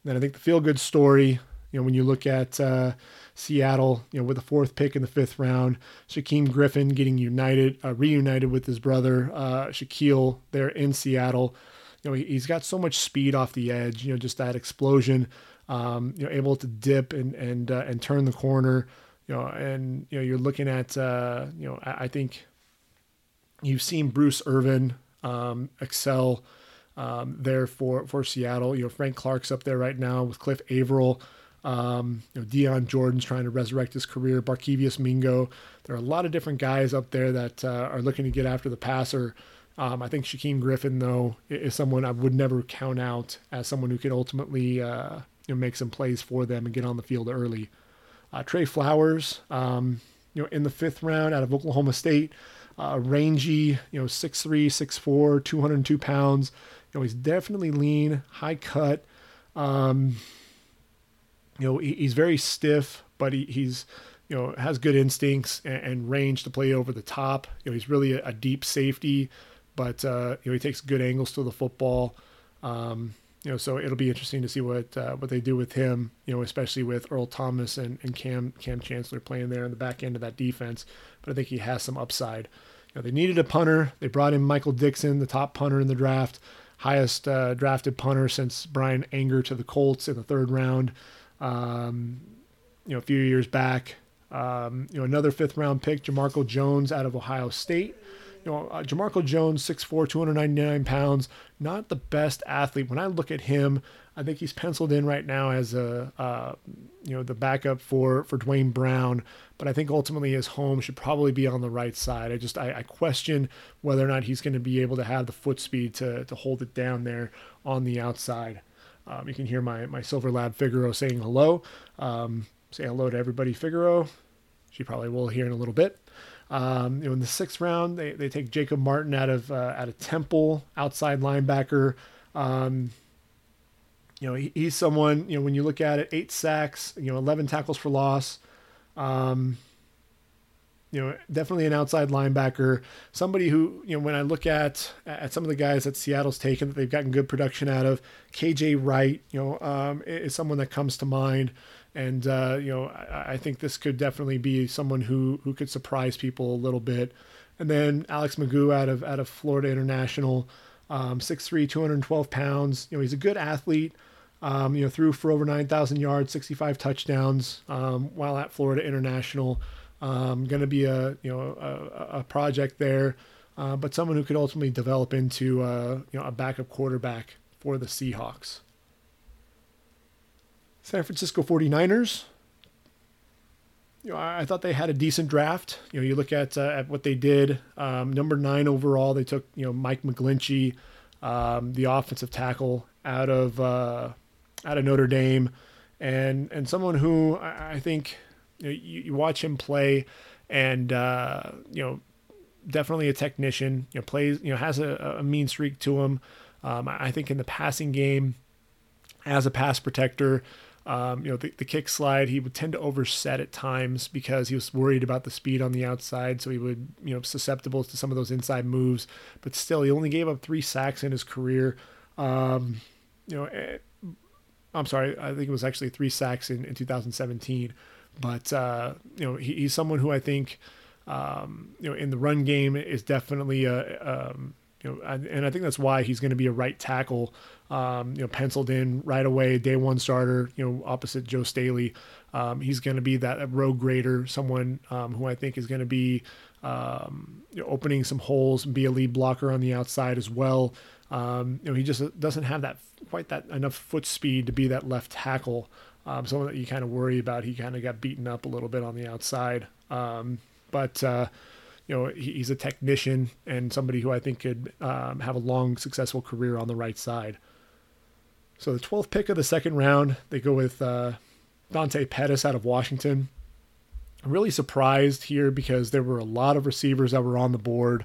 S1: then I think the feel good story. You know when you look at uh, Seattle, you know, with the fourth pick in the fifth round. Shaquem Griffin getting united, uh, reunited with his brother uh, Shaquill there in Seattle. You know, he, has got so much speed off the edge. You know, just that explosion. Um, you know, able to dip and and uh, and turn the corner. You know, and you know, you're looking at. Uh, you know, I, I, think you've seen Bruce Irvin um, excel. Um, there for for Seattle, you know Frank Clark's up there right now with Cliff Avril. Um, you know, Dion Jordan's trying to resurrect his career. Barkevious Mingo. There are a lot of different guys up there that uh, are looking to get after the passer. Um, I think Shaquem Griffin, though, is someone I would never count out as someone who could ultimately uh, you know, make some plays for them and get on the field early. Uh, Tre Flowers, um, you know, in the fifth round out of Oklahoma State, uh, rangy, you know, 6'3", 6'4", 202 pounds. You know, he's definitely lean, high cut. Um, you know, he, he's very stiff, but he, he's, you know, has good instincts and, and, range to play over the top. You know, he's really a, a deep safety, but uh, you know, he takes good angles to the football. Um, you know, so it'll be interesting to see what uh, what they do with him. You know, especially with Earl Thomas and, and Cam Kam Chancellor playing there in the back end of that defense. But I think he has some upside. You know, they needed a punter. They brought in Michael Dickson, the top punter in the draft, highest uh, drafted punter since Bryan Anger to the Colts in the third round um, you know, a few years back. Um, you know, another fifth round pick, Jamarco Jones out of Ohio State. You know, uh, Jamarco Jones, 6'4, 299 pounds, not the best athlete. When I look at him, I think he's penciled in right now as a, uh, you know, the backup for, for Duane Brown. But I think ultimately his home should probably be on the right side. I just, I, I question whether or not he's going to be able to have the foot speed to, to hold it down there on the outside. Um, you can hear my, my Silver Lab Figaro saying hello. Um, say hello to everybody, Figaro. She probably will here in a little bit. Um, you know, in the sixth round, they, they take Jacob Martin out of uh, out of Temple, outside linebacker. Um, you know, he, he's someone. You know, when you look at it, eight sacks, you know, eleven tackles for loss. Um, you know, definitely an outside linebacker, somebody who, you know, when I look at at some of the guys that Seattle's taken that they've gotten good production out of, KJ Wright, you know, um, is someone that comes to mind, and uh, you know, I, I, think this could definitely be someone who who could surprise people a little bit. And then Alex McGough out of out of Florida International, um, 6'3", 212 pounds. You know, he's a good athlete. Um, you know, threw for over 9,000 yards, 65 touchdowns um, while at Florida International. Um, going to be a you know a, a project there, uh, but someone who could ultimately develop into uh, you know a backup quarterback for the Seahawks. San Francisco 49ers. You know, I, I thought they had a decent draft. You know, you look at uh, at what they did. Um, number nine overall, they took you know Mike McGlinchey, um, the offensive tackle out of uh, out of Notre Dame, and and someone who I, I think you, know, you, you watch him play, and uh, you know, definitely a technician. You know, plays. You know, has a, a mean streak to him. Um, I think in the passing game, as a pass protector, um, you know, the, the kick slide, he would tend to overset at times because he was worried about the speed on the outside. So he would, you know, susceptible to some of those inside moves. But still, he only gave up three sacks in his career. Um, you know, eh, I'm sorry, I think it was actually three sacks in, in 2017. But uh, you know, he, he's someone who I think um, you know in the run game is definitely a um, You know, and I think that's why he's going to be a right tackle. Um, you know, penciled in right away, day one starter. You know, opposite Joe Staley. Um, he's going to be that road grader, someone um, who I think is going to be um, you know, opening some holes be a lead blocker on the outside as well. Um, you know, he just doesn't have that quite that enough foot speed to be that left tackle. Um, someone that you kind of worry about. He kind of got beaten up a little bit on the outside, um, but uh, you know he, he's a technician and somebody who I think could um, have a long, successful career on the right side. So the 12th pick of the second round, they go with uh, Dante Pettis out of Washington. I'm really surprised here because there were a lot of receivers that were on the board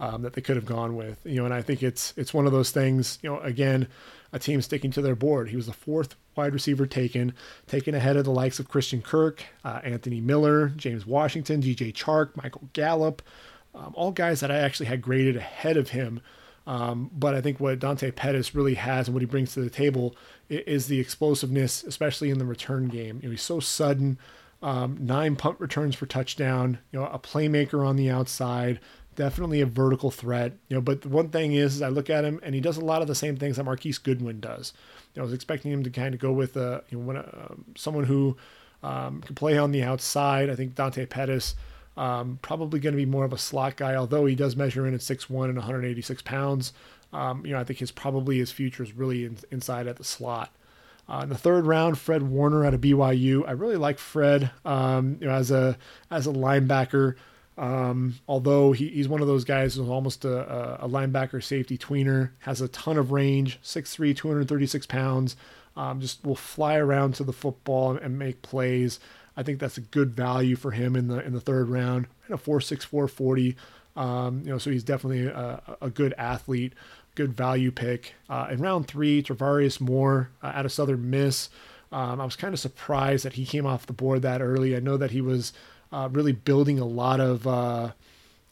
S1: um, that they could have gone with. You know, and I think it's it's one of those things. You know, again, a team sticking to their board. He was the fourth wide receiver taken, taken ahead of the likes of Christian Kirk, uh, Anthony Miller, James Washington, DJ Chark, Michael Gallup, um, all guys that I actually had graded ahead of him. Um, but I think what Dante Pettis really has and what he brings to the table is the explosiveness, especially in the return game. You know, he's so sudden. Um, nine punt returns for touchdown. You know, a playmaker on the outside, definitely a vertical threat. You know, but the one thing is, is I look at him and he does a lot of the same things that Marquise Goodwin does. You know, I was expecting him to kind of go with a, uh, you know, when, uh, someone who um, can play on the outside. I think Dante Pettis um, probably going to be more of a slot guy, although he does measure in at 6'1 and 186 pounds. Um, you know, I think his probably his future is really in, inside at the slot. Uh, in the third round, Fred Warner out of BYU. I really like Fred um, you know, as a as a linebacker. Um, although he, he's one of those guys who's almost a, a, linebacker safety tweener, has a ton of range, 6'3", 236 pounds, um, just will fly around to the football and, and, make plays. I think that's a good value for him in the in the third round. And a 4'6", 40. Um, you know, so he's definitely a, a good athlete, good value pick. Uh, in round three, Tarvarius Moore uh, out of Southern Miss. Um, I was kind of surprised that he came off the board that early. I know that he was uh, really building a lot of uh,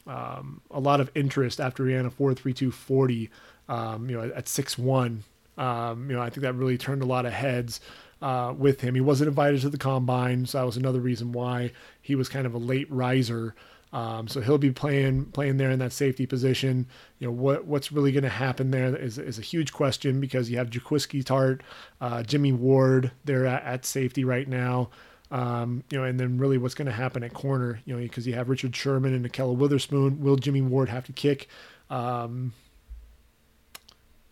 S1: um, a lot of interest after he ran a 4.3240. Um, you know, at six one. Um, you know, I think that really turned a lot of heads uh, with him. He wasn't invited to the combine, so that was another reason why he was kind of a late riser. Um, so he'll be playing playing there in that safety position. You know what what's really going to happen there is, is a huge question because you have Jaquiski Tartt, uh, Jimmy Ward there at, at, safety right now. Um, you know, and then really what's going to happen at corner, you know, because you have Richard Sherman and Ahkello Witherspoon. Will Jimmy Ward have to kick, um,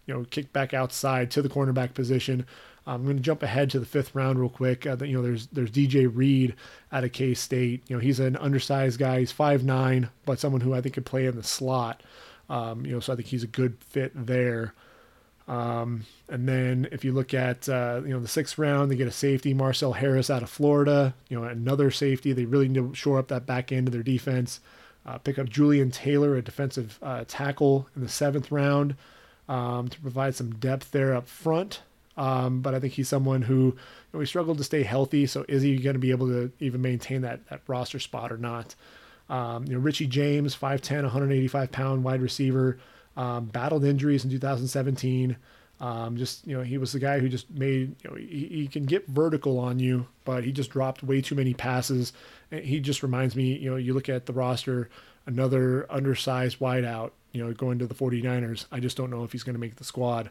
S1: you know, kick back outside to the cornerback position? I'm going to jump ahead to the fifth round real quick. Uh, you know, there's there's DJ Reed out of K State. You know, he's an undersized guy. He's five nine, but someone who I think could play in the slot. Um, you know, so I think he's a good fit there. Um, and then if you look at uh, you know the sixth round, they get a safety, Marcell Harris out of Florida. You know another safety. They really need to shore up that back end of their defense. Uh, pick up Julian Taylor, a defensive uh, tackle, in the seventh round um, to provide some depth there up front. Um, but I think he's someone who you know, struggled to stay healthy. So is he going to be able to even maintain that that roster spot or not? Um, you know Richie James, 5'10", 185 pound wide receiver. Um, battled injuries in 2017. Um, just you know, he was the guy who just made you know he, he, can get vertical on you, but he just dropped way too many passes. He just reminds me, you know, you look at the roster, another undersized wideout, you know, going to the 49ers. I just don't know if he's going to make the squad.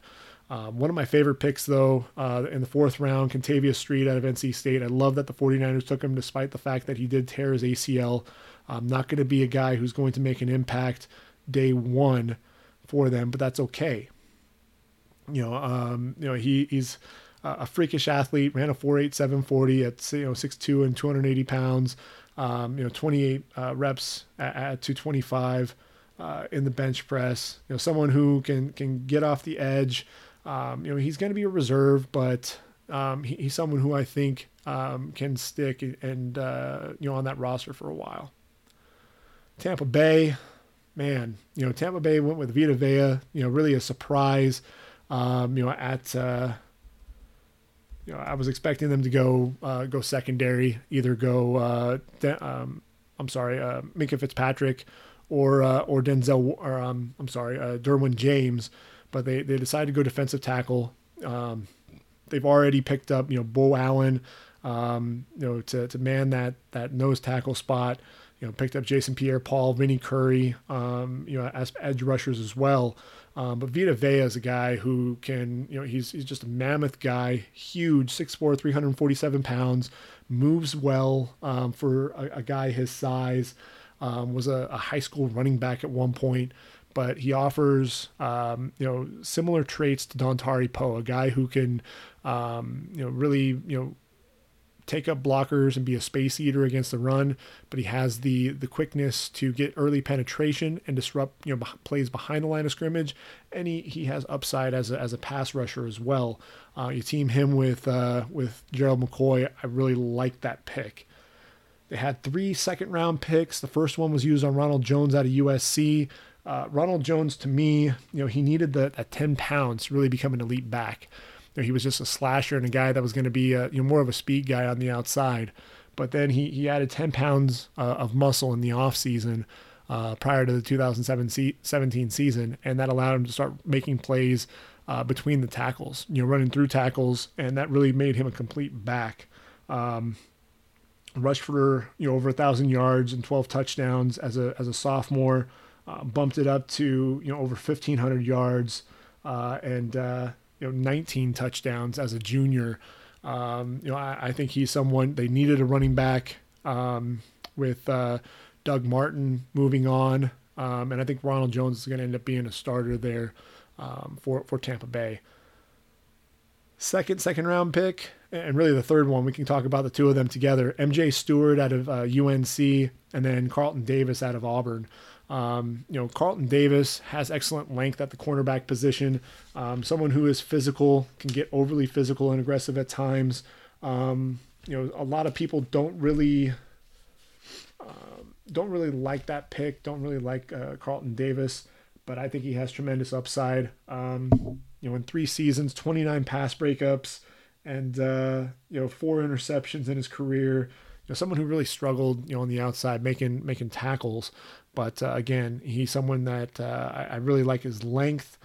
S1: Um, one of my favorite picks, though, uh, in the fourth round, Kentavius Street out of NC State. I love that the 49ers took him despite the fact that he did tear his ACL. I'm not going to be a guy who's going to make an impact day one for them, but that's okay. You know, um, you know he he's a freakish athlete. Ran a 4.8 740 at you know 6'2 and 280 pounds. Um, you know, 28 uh, reps at, at 225 uh, in the bench press. You know, someone who can can get off the edge. Um, you know, he's going to be a reserve, but um, he, he's someone who I think um, can stick and uh, you know on that roster for a while. Tampa Bay, man, you know, Tampa Bay went with Vita Vea, you know, really a surprise. Um, you know, at uh, you know, I was expecting them to go uh, go secondary, either go uh, de- um, I'm sorry, uh, Minkah Fitzpatrick or uh, or Denzel or um, I'm sorry, uh, Derwin James, but they they decided to go defensive tackle. Um, they've already picked up, you know, Beau Allen, um, you know, to, to man that that nose tackle spot you know, picked up Jason Pierre-Paul, Vinny Curry, um, you know, as edge rushers as well. Um, but Vita Vea is a guy who can, you know, he's, he's just a mammoth guy, huge, 6'4", 347 pounds, moves well um, for a, a, guy his size, um, was a, a, high school running back at one point, but he offers, um, you know, similar traits to Dontari Poe, a guy who can, um, you know, really, you know, take up blockers and be a space eater against the run, but he has the the quickness to get early penetration and disrupt you know plays behind the line of scrimmage, and he, he has upside as a, as a pass rusher as well. Uh, you team him with uh, with Gerald McCoy. I really like that pick. They had three second round picks. The first one was used on Ronald Jones out of USC. Uh, Ronald Jones, to me, you know, he needed the, that 10 pounds to really become an elite back know, he was just a slasher and a guy that was going to be a, you know, more of a speed guy on the outside. But then he, he added 10 pounds uh, of muscle in the offseason uh, prior to the 2017 season, and that allowed him to start making plays uh, between the tackles, you know, running through tackles, and that really made him a complete back. Um, rushed for you know over a thousand yards and 12 touchdowns as a as a sophomore. Uh, bumped it up to you know over 1,500 yards, uh, and uh, you know 19 touchdowns as a junior. Um, you know, I, I, think he's someone they needed a running back um, with uh, Doug Martin moving on, um, and I think Ronald Jones is going to end up being a starter there um, for for Tampa Bay. Second second round pick, and really the third one. We can talk about the two of them together. MJ Stewart out of uh, UNC, and then Carlton Davis out of Auburn. Um, you know, Carlton Davis has excellent length at the cornerback position. Um, someone who is physical, can get overly physical and aggressive at times. Um, you know, a lot of people don't really um, don't really like that pick. Don't really like uh, Carlton Davis, but I think he has tremendous upside. Um, you know, in three seasons, 29 pass breakups, and uh, you know, four interceptions in his career. Know, someone who really struggled, you know, on the outside making making tackles. But uh, again, he's someone that uh, I, I, really like his length.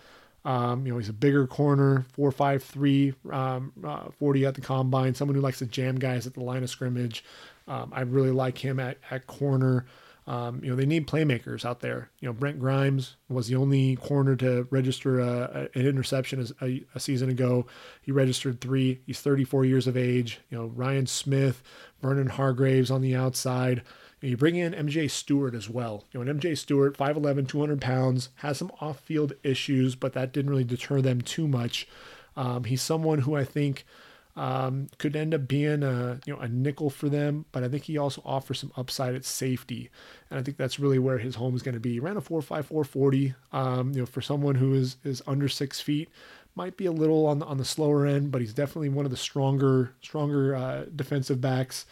S1: Um, you know, he's a bigger corner, four five three, um, uh, 40 at the combine. Someone who likes to jam guys at the line of scrimmage. Um, I really like him at at corner. Um, you know, they need playmakers out there. You know, Brent Grimes was the only corner to register a, a, an interception a, a, season ago. He registered three. He's 34 years of age. You know, Ryan Smith, Vernon Hargreaves on the outside. And you bring in MJ Stewart as well. You know, an MJ Stewart, 5'11, 200 pounds, has some off field issues, but that didn't really deter them too much. Um, he's someone who I think um, could end up being a you know a nickel for them, but I think he also offers some upside at safety, and I think that's really where his home is going to be. He ran a 4.5 440. Um, you know, for someone who is is under six feet, might be a little on the, on the slower end, but he's definitely one of the stronger stronger uh, defensive backs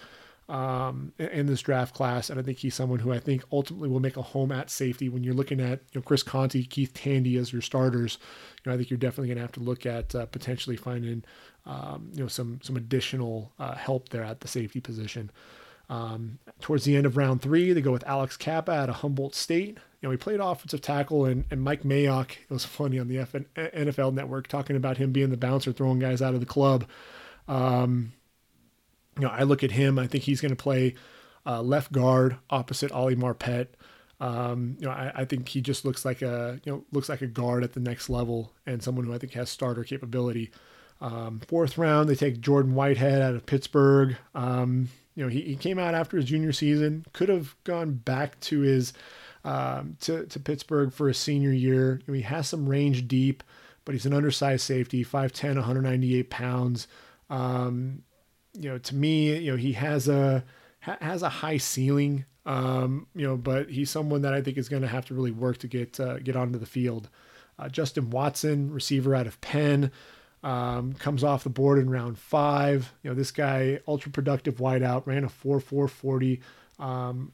S1: um, in this draft class, and I think he's someone who I think ultimately will make a home at safety. When you're looking at you know Chris Conte, Keith Tandy as your starters, you know I think you're definitely going to have to look at uh, potentially finding um, you know some some additional uh, help there at the safety position. Um, towards the end of round three, they go with Alex Cappa at a Humboldt State. You know, he played offensive tackle, and, and Mike Mayock, it was funny on the NFL Network talking about him being the bouncer, throwing guys out of the club. Um, you know, I look at him. I think he's going to play uh, left guard opposite Ali Marpet. Um, you know, I, I, think he just looks like a you know looks like a guard at the next level and someone who I think has starter capability. Um, fourth round, they take Jordan Whitehead out of Pittsburgh. Um, you know, he, he came out after his junior season, could have gone back to his um, to to Pittsburgh for his senior year. He has some range deep, but he's an undersized safety, 5'10", 198 pounds. Um, you know, to me, you know, he has a ha- has a high ceiling. Um, you know, but he's someone that I think is going to have to really work to get uh, get onto the field. Uh, Justin Watson, receiver out of Penn, um, comes off the board in round five. You know, this guy, ultra productive wideout, ran a 4 4 40. Um,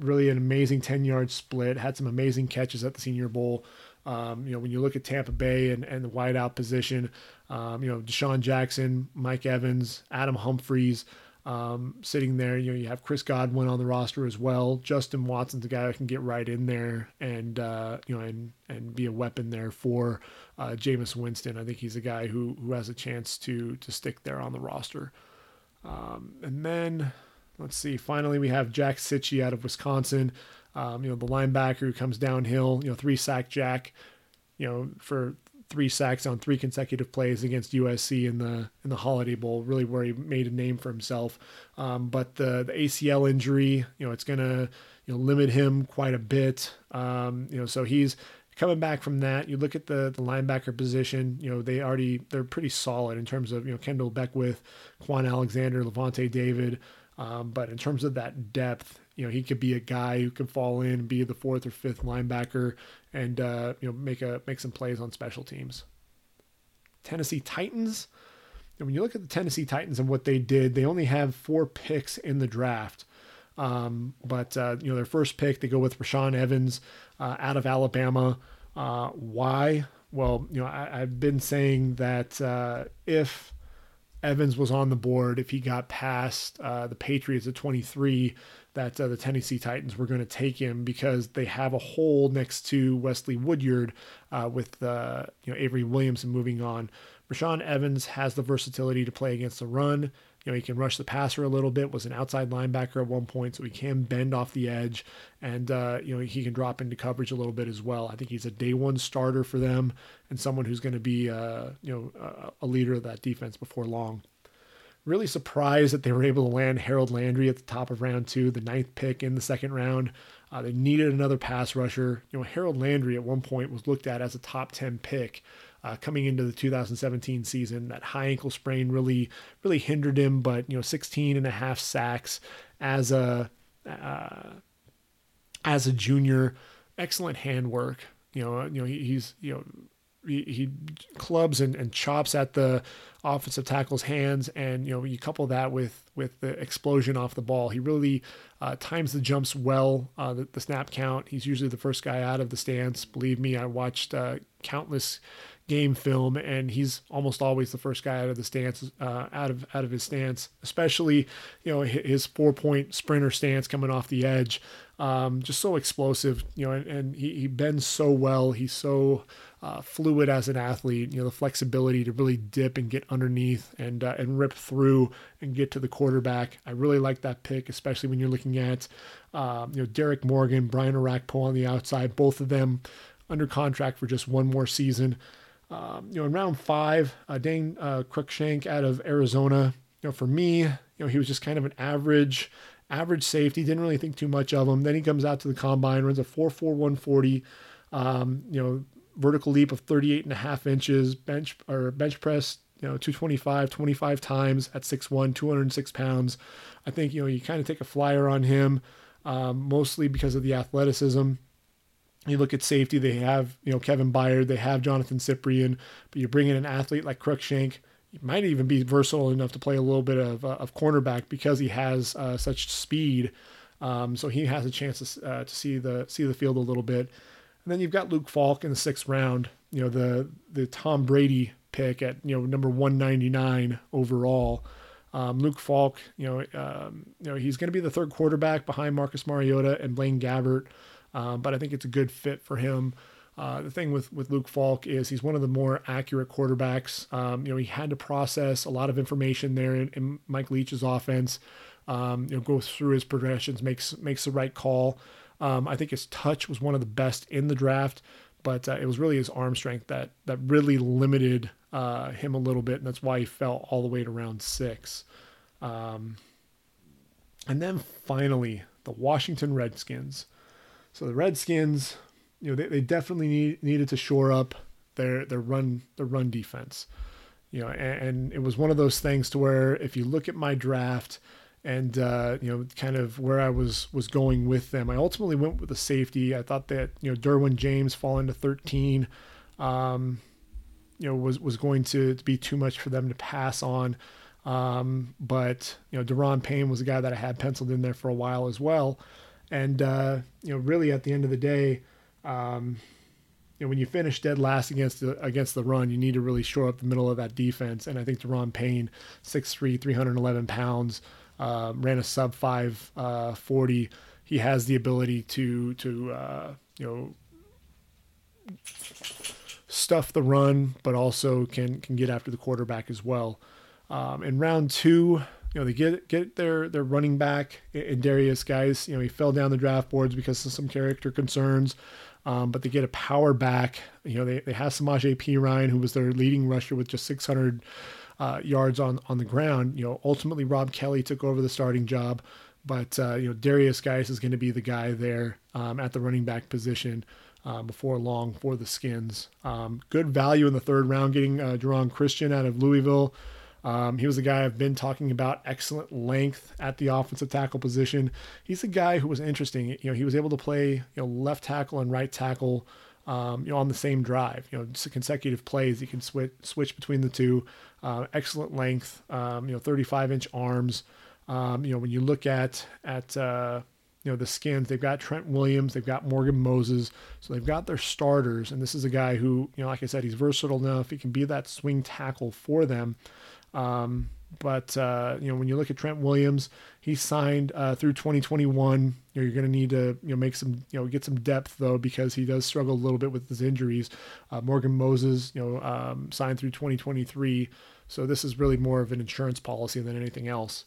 S1: really an amazing 10 yard split, had some amazing catches at the Senior Bowl. Um, you know, when you look at Tampa Bay and, and the wideout position, um, you know, DeSean Jackson, Mike Evans, Adam Humphries um, sitting there. You know, you have Chris Godwin on the roster as well. Justin Watson's a guy that can get right in there and uh, you know and and be a weapon there for uh, Jameis Winston. I think he's a guy who who has a chance to to stick there on the roster. Um, and then let's see. Finally, we have Jack Cichy out of Wisconsin. Um, you know, the linebacker who comes downhill. You know, three sack Jack. You know, for three sacks on three consecutive plays against USC in the in the Holiday Bowl, really where he made a name for himself. Um, but the the ACL injury, you know, it's gonna you know limit him quite a bit. Um, you know, so he's coming back from that, you look at the the linebacker position. You know they already they're pretty solid in terms of you know Kendell Beckwith, Kwon Alexander, Lavonte David. Um, but in terms of that depth, you know he could be a guy who can fall in be the fourth or fifth linebacker and uh, you know make a make some plays on special teams. Tennessee Titans. And when you look at the Tennessee Titans and what they did, they only have four picks in the draft. Um, but uh, you know their first pick, they go with Rashaan Evans uh, out of Alabama. Uh, why? Well, you know I, have been saying that uh, if Evans was on the board, if he got past uh, the Patriots at 23, that uh, the Tennessee Titans were going to take him because they have a hole next to Wesley Woodyard with you know Avery Williamson moving on. Rashaan Evans has the versatility to play against the run. You know, he can rush the passer a little bit, was an outside linebacker at one point, so he can bend off the edge, and, uh, you know, he can drop into coverage a little bit as well. I think he's a day one starter for them and someone who's going to be, uh, you know, a leader of that defense before long. Really surprised that they were able to land Harold Landry at the top of round two, the ninth pick in the second round. Uh, they needed another pass rusher. You know, Harold Landry at one point was looked at as a top 10 pick uh, coming into the 2017 season. That high ankle sprain really really hindered him, but you know 16 and a half sacks as a uh, as a junior, excellent handwork. You know, you know he, he's you know he, he clubs and, and chops at the offensive tackle's hands, and you know you couple that with with the explosion off the ball. He really uh, times the jumps well. Uh, the, the, snap count. He's usually the first guy out of the stance. Believe me, I watched uh, countless game film, and he's almost always the first guy out of the stance, uh, out of out of his stance. Especially, you know, his four point sprinter stance coming off the edge, um, just so explosive. You know, and, and he, he bends so well. He's so uh, fluid as an athlete. You know, the flexibility to really dip and get underneath and uh, and rip through and get to the quarterback. I really like that pick, especially when you're looking at um, you know Derrick Morgan, Brian Orakpo on the outside, both of them under contract for just one more season. Um, you know, in round five, uh, Dane uh, Cruikshank out of Arizona. You know, for me, you know, he was just kind of an average, average safety. Didn't really think too much of him. Then he comes out to the combine, runs a 4.4 140. Um, you know, vertical leap of 38 and a half inches, bench or bench press, you know, 225, 25 times at 6'1, 206 pounds. I think, you know, you kind of take a flyer on him, um, mostly because of the athleticism. You look at safety, they have, you know, Kevin Byard, they have Jonathan Cyprien, but you bring in an athlete like Cruikshank, he might even be versatile enough to play a little bit of, uh, of cornerback because he has uh, such speed. Um, so he has a chance to, uh, to see the see the field a little bit. And then you've got Luke Falk in the sixth round. You know the the Tom Brady pick at you know number 199 overall. Um, Luke Falk, you know, um, you know he's going to be the third quarterback behind Marcus Mariota and Blaine Gabbert. Um, but I think it's a good fit for him. Uh, the thing with, with Luke Falk is he's one of the more accurate quarterbacks. Um, you know, he had to process a lot of information there in, in Mike Leach's offense. Um, you know, goes through his progressions, makes makes the right call. Um, I think his touch was one of the best in the draft, but uh, it was really his arm strength that that really limited uh, him a little bit, and that's why he fell all the way to round six. Um, and then finally, the Washington Redskins. So the Redskins, you know, they, they definitely need, needed to shore up their their run their run defense. You know, and, and, it was one of those things to where if you look at my draft and uh, you know, kind of where I was was going with them, I ultimately went with the safety. I thought that you know Derwin James falling to 13, um, you know, was was going to, to be too much for them to pass on. Um, but you know, Da'Ron Payne was a guy that I had penciled in there for a while as well. And uh, you know, really at the end of the day, um, you know, when you finish dead last against the against the run, you need to really shore up the middle of that defense. And I think Da'Ron Payne, 6'3", 311 pounds, uh, ran a sub five uh, 40. He has the ability to to uh, you know stuff the run, but also can can get after the quarterback as well. Um, in round two, you know, they get get their their running back in Derrius Guice. You know, he fell down the draft boards because of some character concerns. Um, but they get a power back. You know, they, they have Samaje Perine, who was their leading rusher with just 600 uh, yards on, on the ground. You know, ultimately Rob Kelley took over the starting job, but uh, you know Derrius Guice is going to be the guy there um, at the running back position. Uh, before long for the Skins. Um, good value in the third round, getting uh, Geron Christian out of Louisville. Um, he was a guy I've been talking about. Excellent length at the offensive tackle position. He's a guy who was interesting. You know, he was able to play you know left tackle and right tackle. Um, you know, on the same drive, you know, consecutive plays. You can switch switch between the two. Uh, excellent length. Um, you know, 35 inch arms. Um, you know, when you look at at uh, you know the skins, they've got Trent Williams, they've got Morgan Moses, so they've got their starters. And this is a guy who, you know, like I said, he's versatile enough. He can be that swing tackle for them. Um, but uh, you know, when you look at Trent Williams, he signed uh, through 2021. You know, you're going to need to you know make some you know get some depth though because he does struggle a little bit with his injuries. Uh, Morgan Moses, you know, um, signed through 2023, so this is really more of an insurance policy than anything else.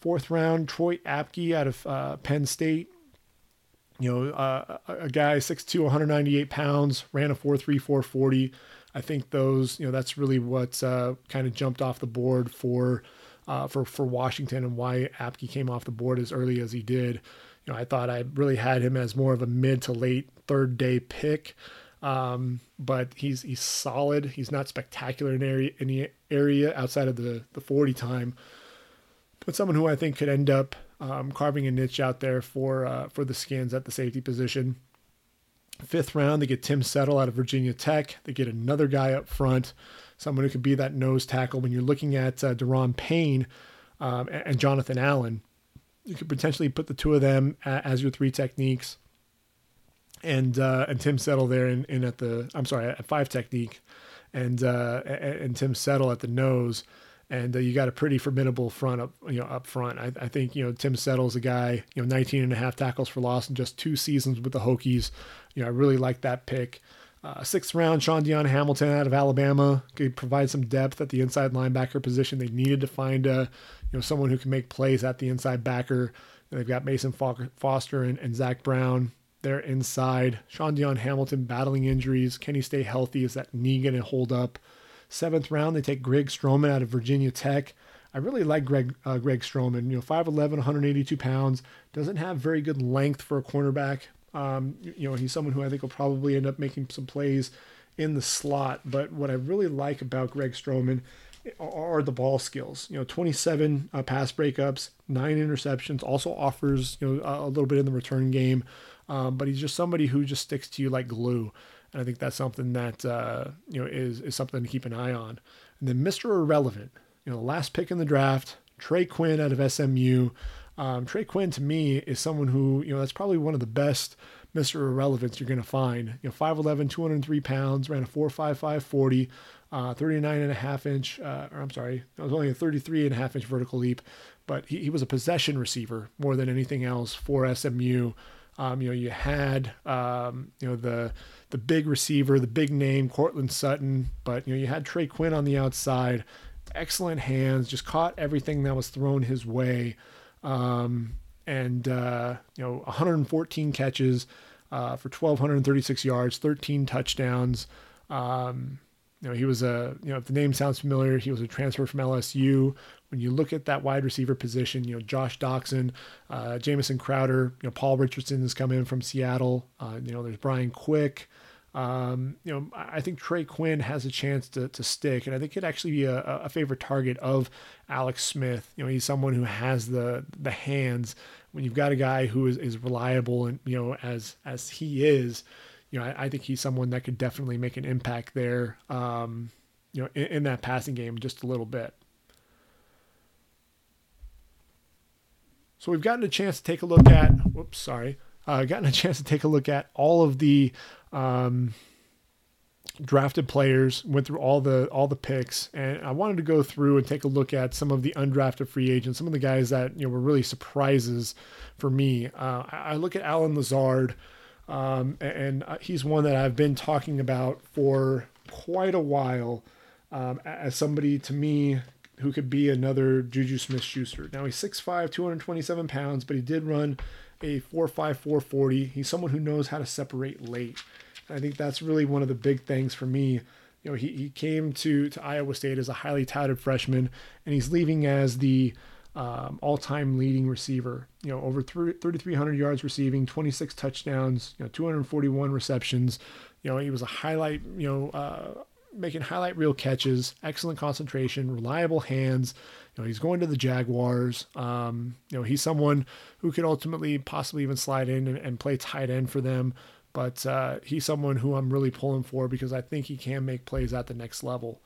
S1: Fourth round, Troy Apke out of uh, Penn State. You know, uh, a guy 6'2", 198 pounds, ran a 4.3, 440. I think those, you know, that's really what uh, kind of jumped off the board for uh, for for Washington and why Apke came off the board as early as he did. You know, I thought I really had him as more of a mid to late third day pick, um, but he's he's solid. He's not spectacular in area any area outside of the the 40 time, but someone who I think could end up um, carving a niche out there for uh, for the skins at the safety position. Fifth round, they get Tim Settle out of Virginia Tech. They get another guy up front, someone who could be that nose tackle. When you're looking at uh, Da'Ron Payne um, and, and, Jonathan Allen, you could potentially put the two of them as your three techniques, and uh, and Tim Settle there in, in at the I'm sorry at five technique, and uh, and Tim Settle at the nose and uh, you got a pretty formidable front up you know up front. I, I, think you know Tim Settle's a guy you know 19 and a half tackles for loss in just two seasons with the Hokies. You know I really like that pick. Uh, sixth round, Shaun Dion Hamilton out of Alabama could provide some depth at the inside linebacker position. They needed to find a you know someone who can make plays at the inside backer. And they've got Mason Foster and, and Zach Brown there inside. Shaun Dion Hamilton battling injuries. Can he stay healthy? Is that knee going to hold up? Seventh round, they take Greg Stroman out of Virginia Tech. I really like Greg uh, Greg Stroman. You know, 5'11", 182 pounds. Doesn't have very good length for a cornerback. Um, you know, he's someone who I think will probably end up making some plays in the slot. But what I really like about Greg Stroman are the ball skills. You know, 27 uh, pass breakups, nine interceptions. Also offers you know a little bit in the return game. Um, but he's just somebody who just sticks to you like glue. And I think that's something that uh, you know is is something to keep an eye on. And then Mr. Irrelevant, you know, last pick in the draft, Trey Quinn out of SMU. Um, Trey Quinn to me is someone who you know that's probably one of the best Mr. Irrelevance you're going to find. You know, 5'11", 203 pounds, ran a 4.55 40, uh, 39 and a half inch, uh, or I'm sorry, it was only a 33 and a half inch vertical leap, but he, he was a possession receiver more than anything else for SMU. Um, you know, you had um, you know the the big receiver, the big name, Courtland Sutton, but you know you had Trey Quinn on the outside, excellent hands, just caught everything that was thrown his way, um, and uh, you know 114 catches uh, for 1,236 yards, 13 touchdowns. Um, you know, he was a, you know, if the name sounds familiar, he was a transfer from LSU. When you look at that wide receiver position, you know, Josh Doctson, uh, Jamison Crowder, you know, Paul Richardson has come in from Seattle. Uh, you know, there's Brian Quick. Um, you know, I think Trey Quinn has a chance to, to stick, and I think it'd actually be a, a favorite target of Alex Smith. You know, he's someone who has the the hands. When you've got a guy who is, is reliable and you know as as he is, you know, I, I, think he's someone that could definitely make an impact there, um, you know, in, in, that passing game just a little bit. So we've gotten a chance to take a look at, whoops, sorry, uh, gotten a chance to take a look at all of the um, drafted players, went through all the all the picks, and I wanted to go through and take a look at some of the undrafted free agents, some of the guys that you know were really surprises for me. Uh, I look at Allen Lazard. Um, and he's one that I've been talking about for quite a while um, as somebody to me who could be another Juju Smith Schuster. Now he's 6'5, 227 pounds, but he did run a 4.5440. He's someone who knows how to separate late. And I think that's really one of the big things for me. You know, he, he came to, to Iowa State as a highly touted freshman, and he's leaving as the um, all-time leading receiver. You know, over 3,300 yards receiving, 26 touchdowns, you know, 241 receptions. You know, he was a highlight. You know, uh, making highlight reel catches, excellent concentration, reliable hands. You know, he's going to the Jaguars. Um, you know, he's someone who could ultimately possibly even slide in and, and play tight end for them. But uh, he's someone who I'm really pulling for because I think he can make plays at the next level.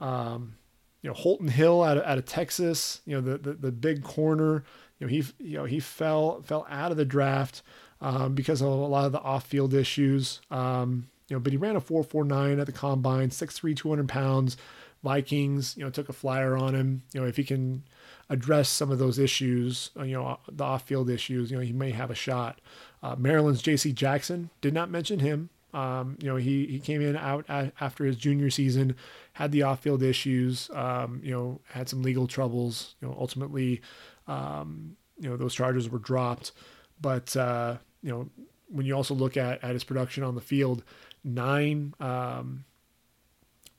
S1: Um, you know, Holton Hill out of, out of Texas, you know, the, the, the big corner, you know, he, you know, he fell, fell out of the draft um, because of a lot of the off field issues. Um, you know, but he ran a 4.49 at the combine, 6'3", 200 pounds. Vikings, you know, took a flyer on him. You know, if he can address some of those issues, uh, you know, the off-field issues, you know, he may have a shot. Uh, Maryland's J.C. Jackson did not mention him. Um, you know, he he came in out after his junior season, had the off-field issues. Um, you know, had some legal troubles. You know, ultimately, um, you know, those charges were dropped. But uh, you know, when you also look at at his production on the field, nine um,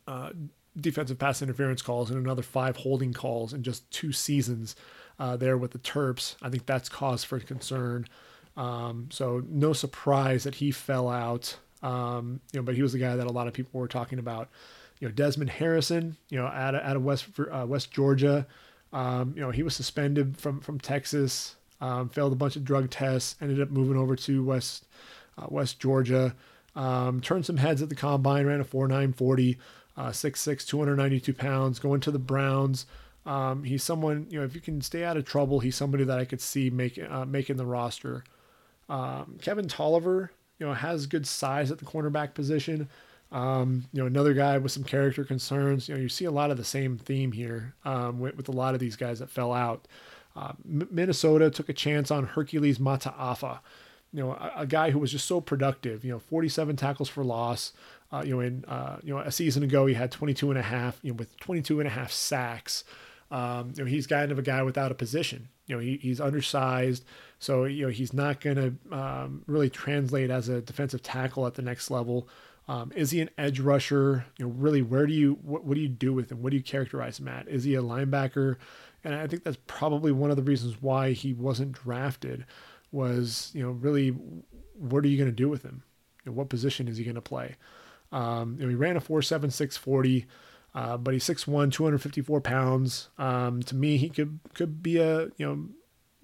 S1: uh, defensive pass interference calls and another five holding calls in just two seasons uh, there with the Terps. I think that's cause for concern. Um, so no surprise that he fell out. Um, you know, but he was the guy that a lot of people were talking about. You know, Desmond Harrison. You know, out of, out of West uh, West Georgia. Um, you know, he was suspended from from Texas. Um, failed a bunch of drug tests. Ended up moving over to West uh, West Georgia. Um, turned some heads at the combine, ran a 4.940, uh, 6'6, 292 pounds, going to the Browns. Um, he's someone, you know, if you can stay out of trouble, he's somebody that I could see make, uh, making the roster. Um, Kevin Toliver, you know, has good size at the cornerback position. Um, you know, another guy with some character concerns. You know, you see a lot of the same theme here um, with, with, a lot of these guys that fell out. Uh, M- Minnesota took a chance on Hercules Mata'afa you know, a, a, guy who was just so productive, you know, 47 tackles for loss. Uh, you know, in, uh, you know, a season ago, he had 22 and a half, you know, with 22 and a half sacks. Um, you know, he's kind of a guy without a position. You know, he, he's undersized, so you know he's not going to um, really translate as a defensive tackle at the next level. Um, is he an edge rusher? You know, really, where do you what, what do you do with him? What do you characterize him at? Is he a linebacker? And I think that's probably one of the reasons why he wasn't drafted was, you know, really, what are you going to do with him? You know, what position is he going to play? Um, you know, he ran a 4.76 40, uh, but he's 6'1, 254 pounds. Um, to me, he could could be a, you know,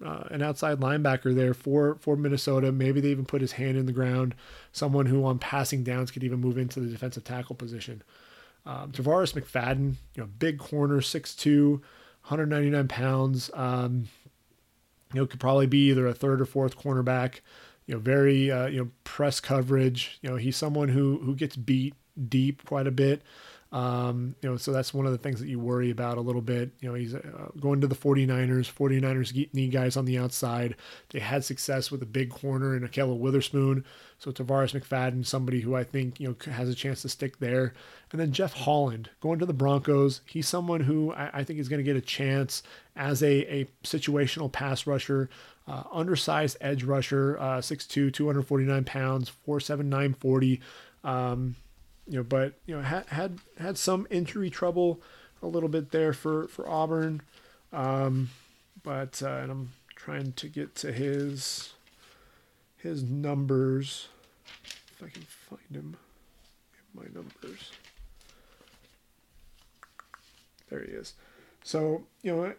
S1: uh, an outside linebacker there for for Minnesota. Maybe they even put his hand in the ground. Someone who on passing downs could even move into the defensive tackle position. Um, Tarvarus McFadden, you know, big corner, 6'2", 199 pounds. Um, you know, could probably be either a third or fourth cornerback. You know, very uh, you know press coverage. You know, he's someone who who gets beat deep quite a bit. Um, you know, so that's one of the things that you worry about a little bit. You know, he's uh, going to the 49ers. 49ers need guys on the outside. They had success with a big corner in Ahkello Witherspoon. So Tarvarus McFadden, somebody who I think, you know, has a chance to stick there. And then Jeff Holland going to the Broncos. He's someone who I, I think is going to get a chance as a, a situational pass rusher, uh, undersized edge rusher, uh, 6'2", 249 pounds, 4'7", 940. Um, you know, but you know had had had some injury trouble a little bit there for for Auburn, um, but uh, and I'm trying to get to his his numbers if I can find him. In my numbers. There he is. So you know,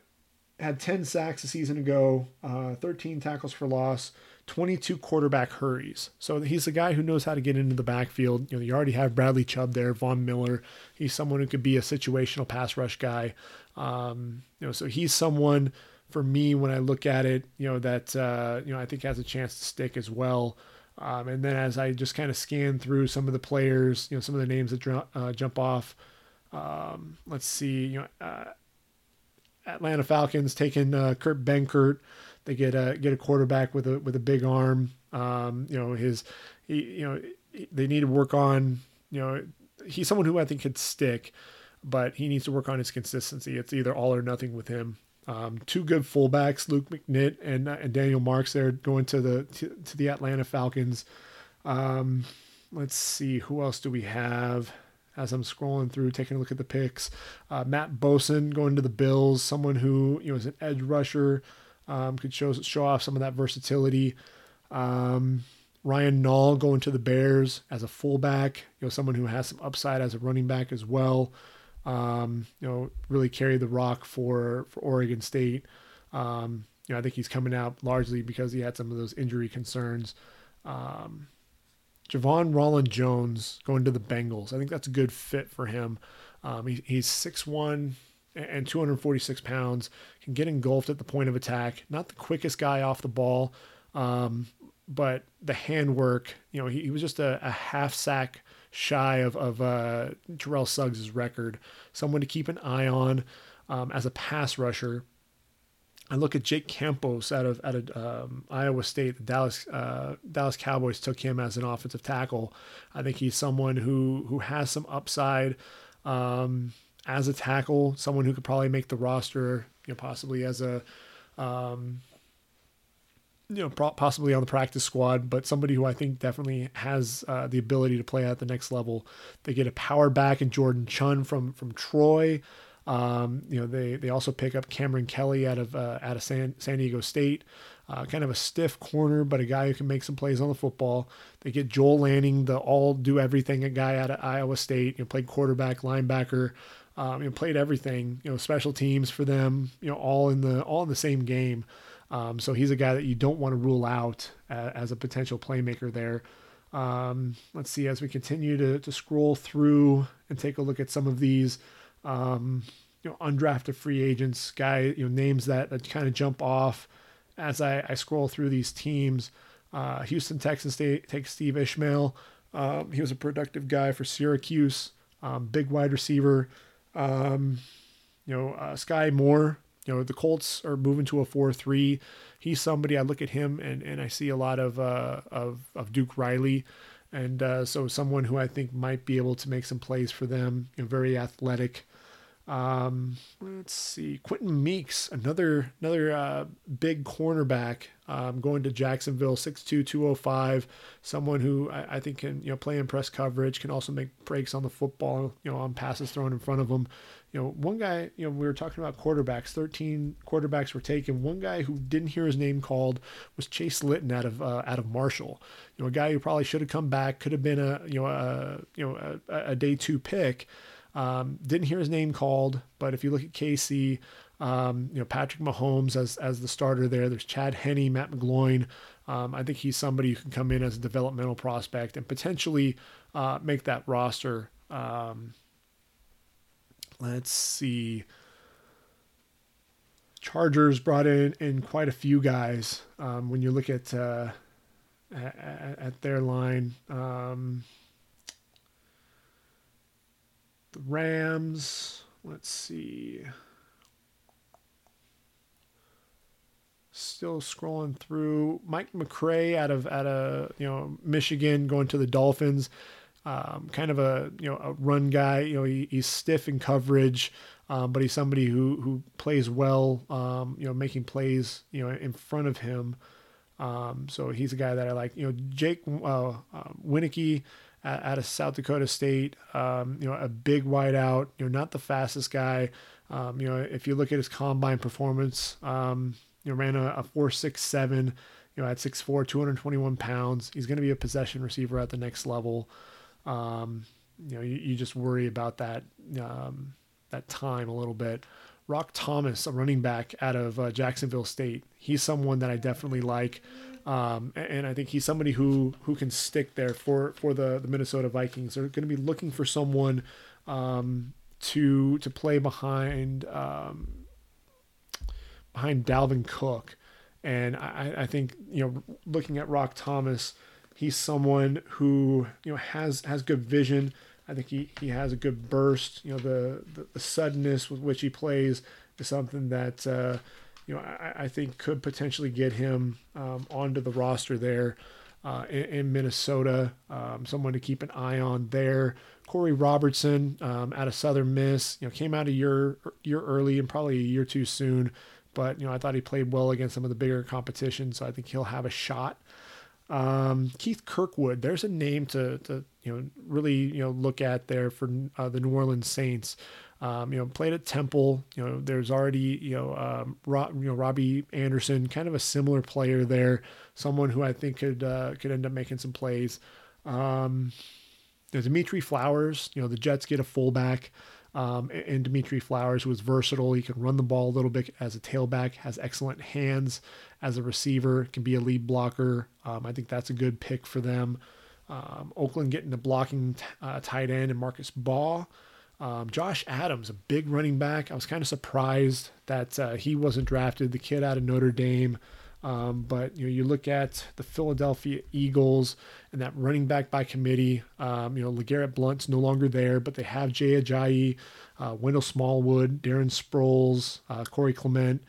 S1: had 10 sacks a season ago, uh, 13 tackles for loss, 22 quarterback hurries. So he's a guy who knows how to get into the backfield. You know, you already have Bradley Chubb there, Von Miller. He's someone who could be a situational pass rush guy. Um, you know, so he's someone for me when I look at it, you know, that uh, you know I think has a chance to stick as well. Um, and then as I just kind of scan through some of the players, you know, some of the names that dr- uh, jump off. Um, let's see, you know, uh, Atlanta Falcons taking uh, Kurt Benkert. They get a get a quarterback with a with a big arm. Um, you know his, he, you know they need to work on. You know he's someone who I think could stick. but he needs to work on his consistency. It's either all or nothing with him. Um, two good fullbacks, Luke McNitt and, uh, and Daniel Marx, They're going to the to, to the Atlanta Falcons. Um, let's see, who else do we have? As I'm scrolling through, taking a look at the picks, uh, Matt Boesen going to the Bills, someone who you know is an edge rusher, um, could show show off some of that versatility. Um, Ryan Nall going to the Bears as a fullback, you know, someone who has some upside as a running back as well. Um, you know, really carry the rock for for Oregon State. Um, you know, I think he's coming out largely because he had some of those injury concerns. Um, Ja'Von Rolland-Jones going to the Bengals. I think that's a good fit for him. Um, he, he's 6'1 and 246 pounds, can get engulfed at the point of attack. Not the quickest guy off the ball, um, but the handwork, you know, he, he was just a, a, half sack shy of, of uh, Terrell Suggs' record. Someone to keep an eye on um, as a pass rusher. I look at Jake Campos out of out of um, Iowa State. The Dallas uh, Dallas Cowboys took him as an offensive tackle. I think he's someone who who has some upside um, as a tackle. Someone who could probably make the roster, you know, possibly as a um, you know, possibly on the practice squad, but somebody who I think definitely has uh, the ability to play at the next level. They get a power back in Jordan Chunn from from Troy. Um, you know, they they also pick up Kameron Kelly out of uh, out of San San Diego State. Uh, kind of a stiff corner, but a guy who can make some plays on the football. They get Joel Lanning, the all do everything guy out of Iowa State. You know, played quarterback, linebacker. Um, you know, played everything. You know, special teams for them. You know, all in the all in the same game. Um, so he's a guy that you don't want to rule out uh, as a potential playmaker there. Um, let's see as we continue to, to scroll through and take a look at some of these um, you know undrafted free agents, guy you know names that, that kind of jump off as I, I scroll through these teams. Uh, Houston Texans State takes Steve Ishmael. Um, he was a productive guy for Syracuse, um, big wide receiver. Um, you know, uh, Skai Moore you know the Colts are moving to a four three. He's somebody I look at him and, and I see a lot of uh, of of Duke Riley, and uh, so someone who I think might be able to make some plays for them. You know, very athletic. Um, let's see, Quenton Meeks, another another uh, big cornerback, um, going to Jacksonville, 6'2", 205, someone who I, I, think can you know play in press coverage, can also make breaks on the football, you know, on passes thrown in front of him you know, one guy, you know, we were talking about quarterbacks. Thirteen quarterbacks were taken. One guy who didn't hear his name called was Chase Litton out of uh, out of Marshall. You know, a guy who probably should have come back, could have been a you know a you know a, a day two pick. Um, didn't hear his name called, but if you look at KC, um, you know Patrick Mahomes as as the starter there. There's Chad Henne, Matt McGloin. Um, I think he's somebody who can come in as a developmental prospect and potentially uh, make that roster. Um, Let's see. Chargers brought in in quite a few guys. Um, when you look at, uh, at, at their line, um, the Rams. Let's see. Still scrolling through. Mike McCray out of out of you know Michigan going to the Dolphins um, kind of a you know a run guy. You know he, he's stiff in coverage, um, but he's somebody who who plays well. Um, you know making plays you know in front of him. Um, so he's a guy that I like. You know Jake uh, uh, Wieneke out of South Dakota State. Um, you know a big wideout. You know not the fastest guy. Um, you know if you look at his combine performance, you know ran a, a four six seven. You know at 6'4", 221 pounds. He's going to be a possession receiver at the next level. Um, you know, you, you, just worry about that um, that time a little bit. Roc Thomas, a running back out of uh, Jacksonville State, he's someone that I definitely like, um, and I think he's somebody who who can stick there for for the the Minnesota Vikings. They're going to be looking for someone um, to to play behind um, behind Dalvin Cook, and I, I think you know looking at Roc Thomas he's someone who you know has has good vision. I think he, he has a good burst. You know the, the, the suddenness with which he plays is something that uh, you know I, I, think could potentially get him um, onto the roster there uh, in, in, Minnesota. Um, someone to keep an eye on there. Korey Robertson um, out of Southern Miss, you know, came out a year year early and probably a year too soon. But you know, I thought he played well against some of the bigger competition, so I think he'll have a shot. Um, Keith Kirkwood, there's a name to, to you know really you know look at there for uh, the New Orleans Saints. Um, you know, played at Temple. You know, there's already you know, um, Rob, you know Robbie Anderson, kind of a similar player there. Someone who I think could uh, could end up making some plays. Um, there's Dimitri Flowers. You know, the Jets get a fullback. Um, and Dimitri Flowers was versatile. He can run the ball a little bit as a tailback, has excellent hands as a receiver, can be a lead blocker. Um, I think that's a good pick for them. Um, Oakland getting the blocking t- uh, tight end and Marcus Baugh. Um, Josh Adams, a big running back. I was kind of surprised that uh, he wasn't drafted. The kid out of Notre Dame. Um, but you know, you look at the Philadelphia Eagles and that running back by committee. Um, you know, Legarrette Blunt's no longer there, but they have Jay Ajayi, uh, Wendell Smallwood, Darren Sproles, uh, Corey Clement,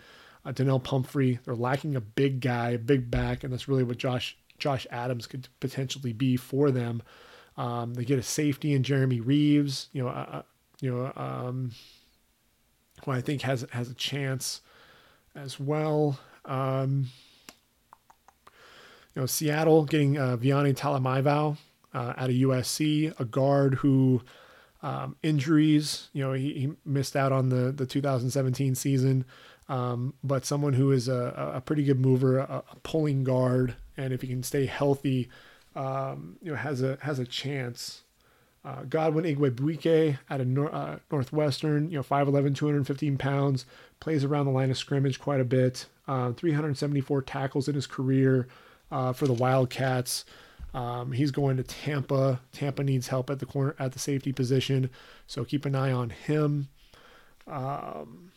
S1: uh, Donnel Pumphrey. They're lacking a big guy, a big back, and that's really what Josh Josh Adams could potentially be for them. Um, they get a safety in Jeremy Reaves, You know, uh you know, um, who I think has has a chance as well. Um, you know, Seattle getting uh, Viane Talamaivao uh, out of USC, a guard who um, injuries, you know, he, he, missed out on the, the 2017 season, um, but someone who is a, a pretty good mover, a, a, pulling guard, and if he can stay healthy, um, you know, has a has a chance. Uh, Godwin Igwebuike out of Nor- uh, Northwestern, you know, 5'11", 215 pounds, plays around the line of scrimmage quite a bit. Uh, 374 tackles in his career uh, for the Wildcats. Um, he's going to Tampa. Tampa needs help at the corner at the safety position, so keep an eye on him. Um,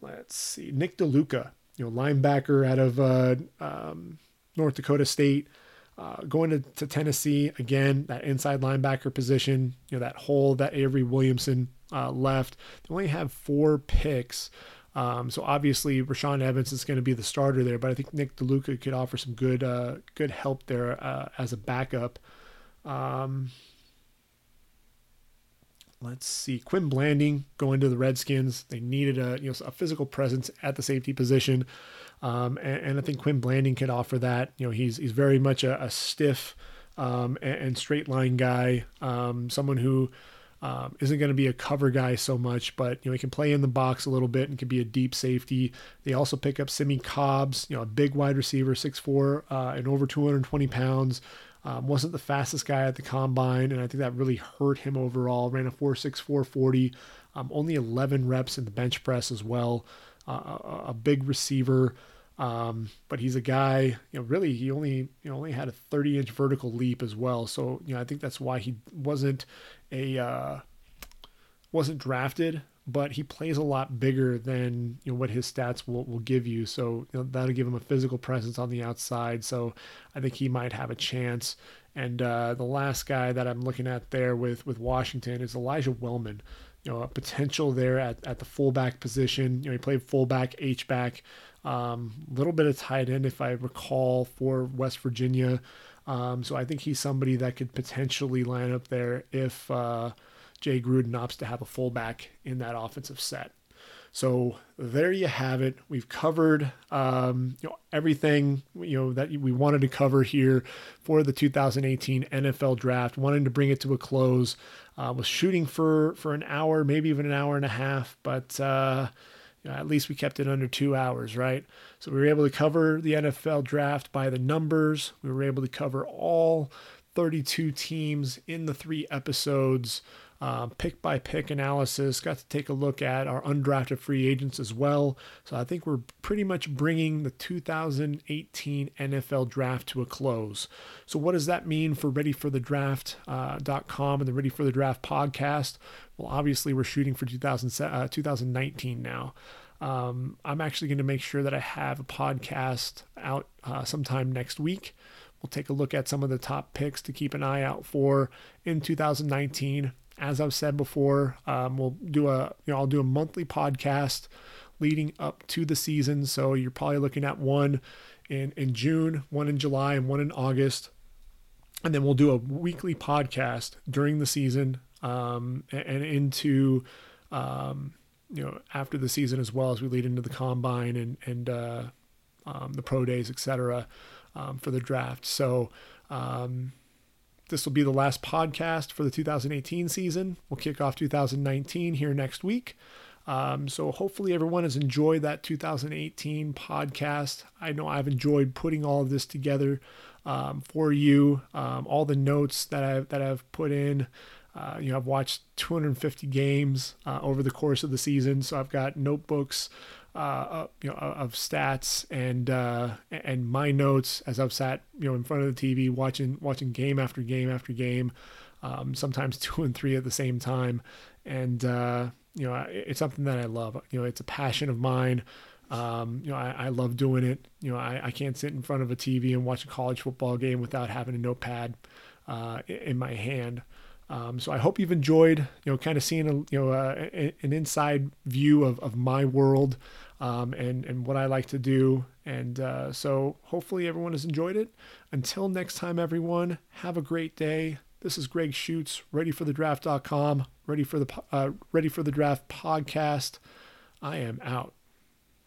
S1: let's see, Nick DeLuca, you know, linebacker out of uh, um, North Dakota State, uh, going to, to, Tennessee again. That inside linebacker position, you know, that hole that Avery Williamson uh, left. They only have four picks. Um, so obviously Rashaan Evans is going to be the starter there, but I think Nick DeLuca could offer some good uh, good help there uh, as a backup. Um, let's see, Quin Blanding going to the Redskins. They needed a you know a physical presence at the safety position, um, and, and, I think Quin Blanding could offer that. You know, he's he's very much a, a stiff um, and, and, straight line guy, um, someone who um, isn't going to be a cover guy so much, but you know he can play in the box a little bit and can be a deep safety. They also pick up Simmie Cobbs, you know, a big wide receiver, 6'4", uh, and over 220 pounds. Um, wasn't the fastest guy at the combine, and I think that really hurt him overall. Ran a 4.64 40, um, only 11 reps in the bench press as well. Uh, a, a, big receiver, um, but he's a guy. You know, really, he only you know only had a 30 inch vertical leap as well. So you know, I think that's why he wasn't a uh, wasn't drafted, but he plays a lot bigger than you know what his stats will, will give you. So you know, that'll give him a physical presence on the outside. So I think he might have a chance. And uh, the last guy that I'm looking at there with with Washington is Elijah Wellman. You know, a potential there at, at the fullback position. You know, he played fullback, H back, a um, little bit of tight end if I recall for West Virginia. Um, so I think he's somebody that could potentially line up there if uh, Jay Gruden opts to have a fullback in that offensive set. So there you have it. We've covered um, you know everything you know that we wanted to cover here for the 2018 NFL Draft. Wanted to bring it to a close. Uh, was shooting for for an hour, maybe even an hour and a half, but uh, you know, at least we kept it under two hours, right? So we were able to cover the NFL draft by the numbers. We were able to cover all 32 teams in the three episodes, uh, pick by pick analysis. Got to take a look at our undrafted free agents as well. So I think we're pretty much bringing the 2018 NFL draft to a close. So what does that mean for ReadyForTheDraft.com uh, and the Ready for the Draft podcast? Well, obviously, we're shooting for 2000, uh, 2019 now. Um, I'm actually going to make sure that I have a podcast out uh, sometime next week. We'll take a look at some of the top picks to keep an eye out for in 2019. As I've said before, um, we'll do a you know I'll do a monthly podcast leading up to the season. So you're probably looking at one in in June, one in July, and one in August, and then we'll do a weekly podcast during the season um, and, into um, you know after the season as well as we lead into the combine and and uh, um, the pro days, etc. Um, for the draft. So um, this will be the last podcast for the 2018 season. We'll kick off 2019 here next week. Um, so hopefully everyone has enjoyed that 2018 podcast. I know I've enjoyed putting all of this together um, for you. Um, all the notes that I've that I've put in. Uh, you know, I've watched 250 games uh, over the course of the season, so I've got notebooks, uh, uh you know, of stats and uh, and my notes as I've sat, you know, in front of the TV watching watching game after game after game, um, sometimes [LAUGHS] two and three at the same time, and uh, you know, it's something that I love. You know, it's a passion of mine. Um, you know, I, I, love doing it. You know, I, I, can't sit in front of a TV and watch a college football game without having a notepad in my hand. Um, so I hope you've enjoyed, you know, kind of seeing a, you know uh, an inside view of, of my world um, and and what I like to do. And uh, so hopefully everyone has enjoyed it. Until next time, everyone, have a great day. This is Greg Schutz, ready for the draft.com, ready for the uh, ready for the draft podcast. I am out.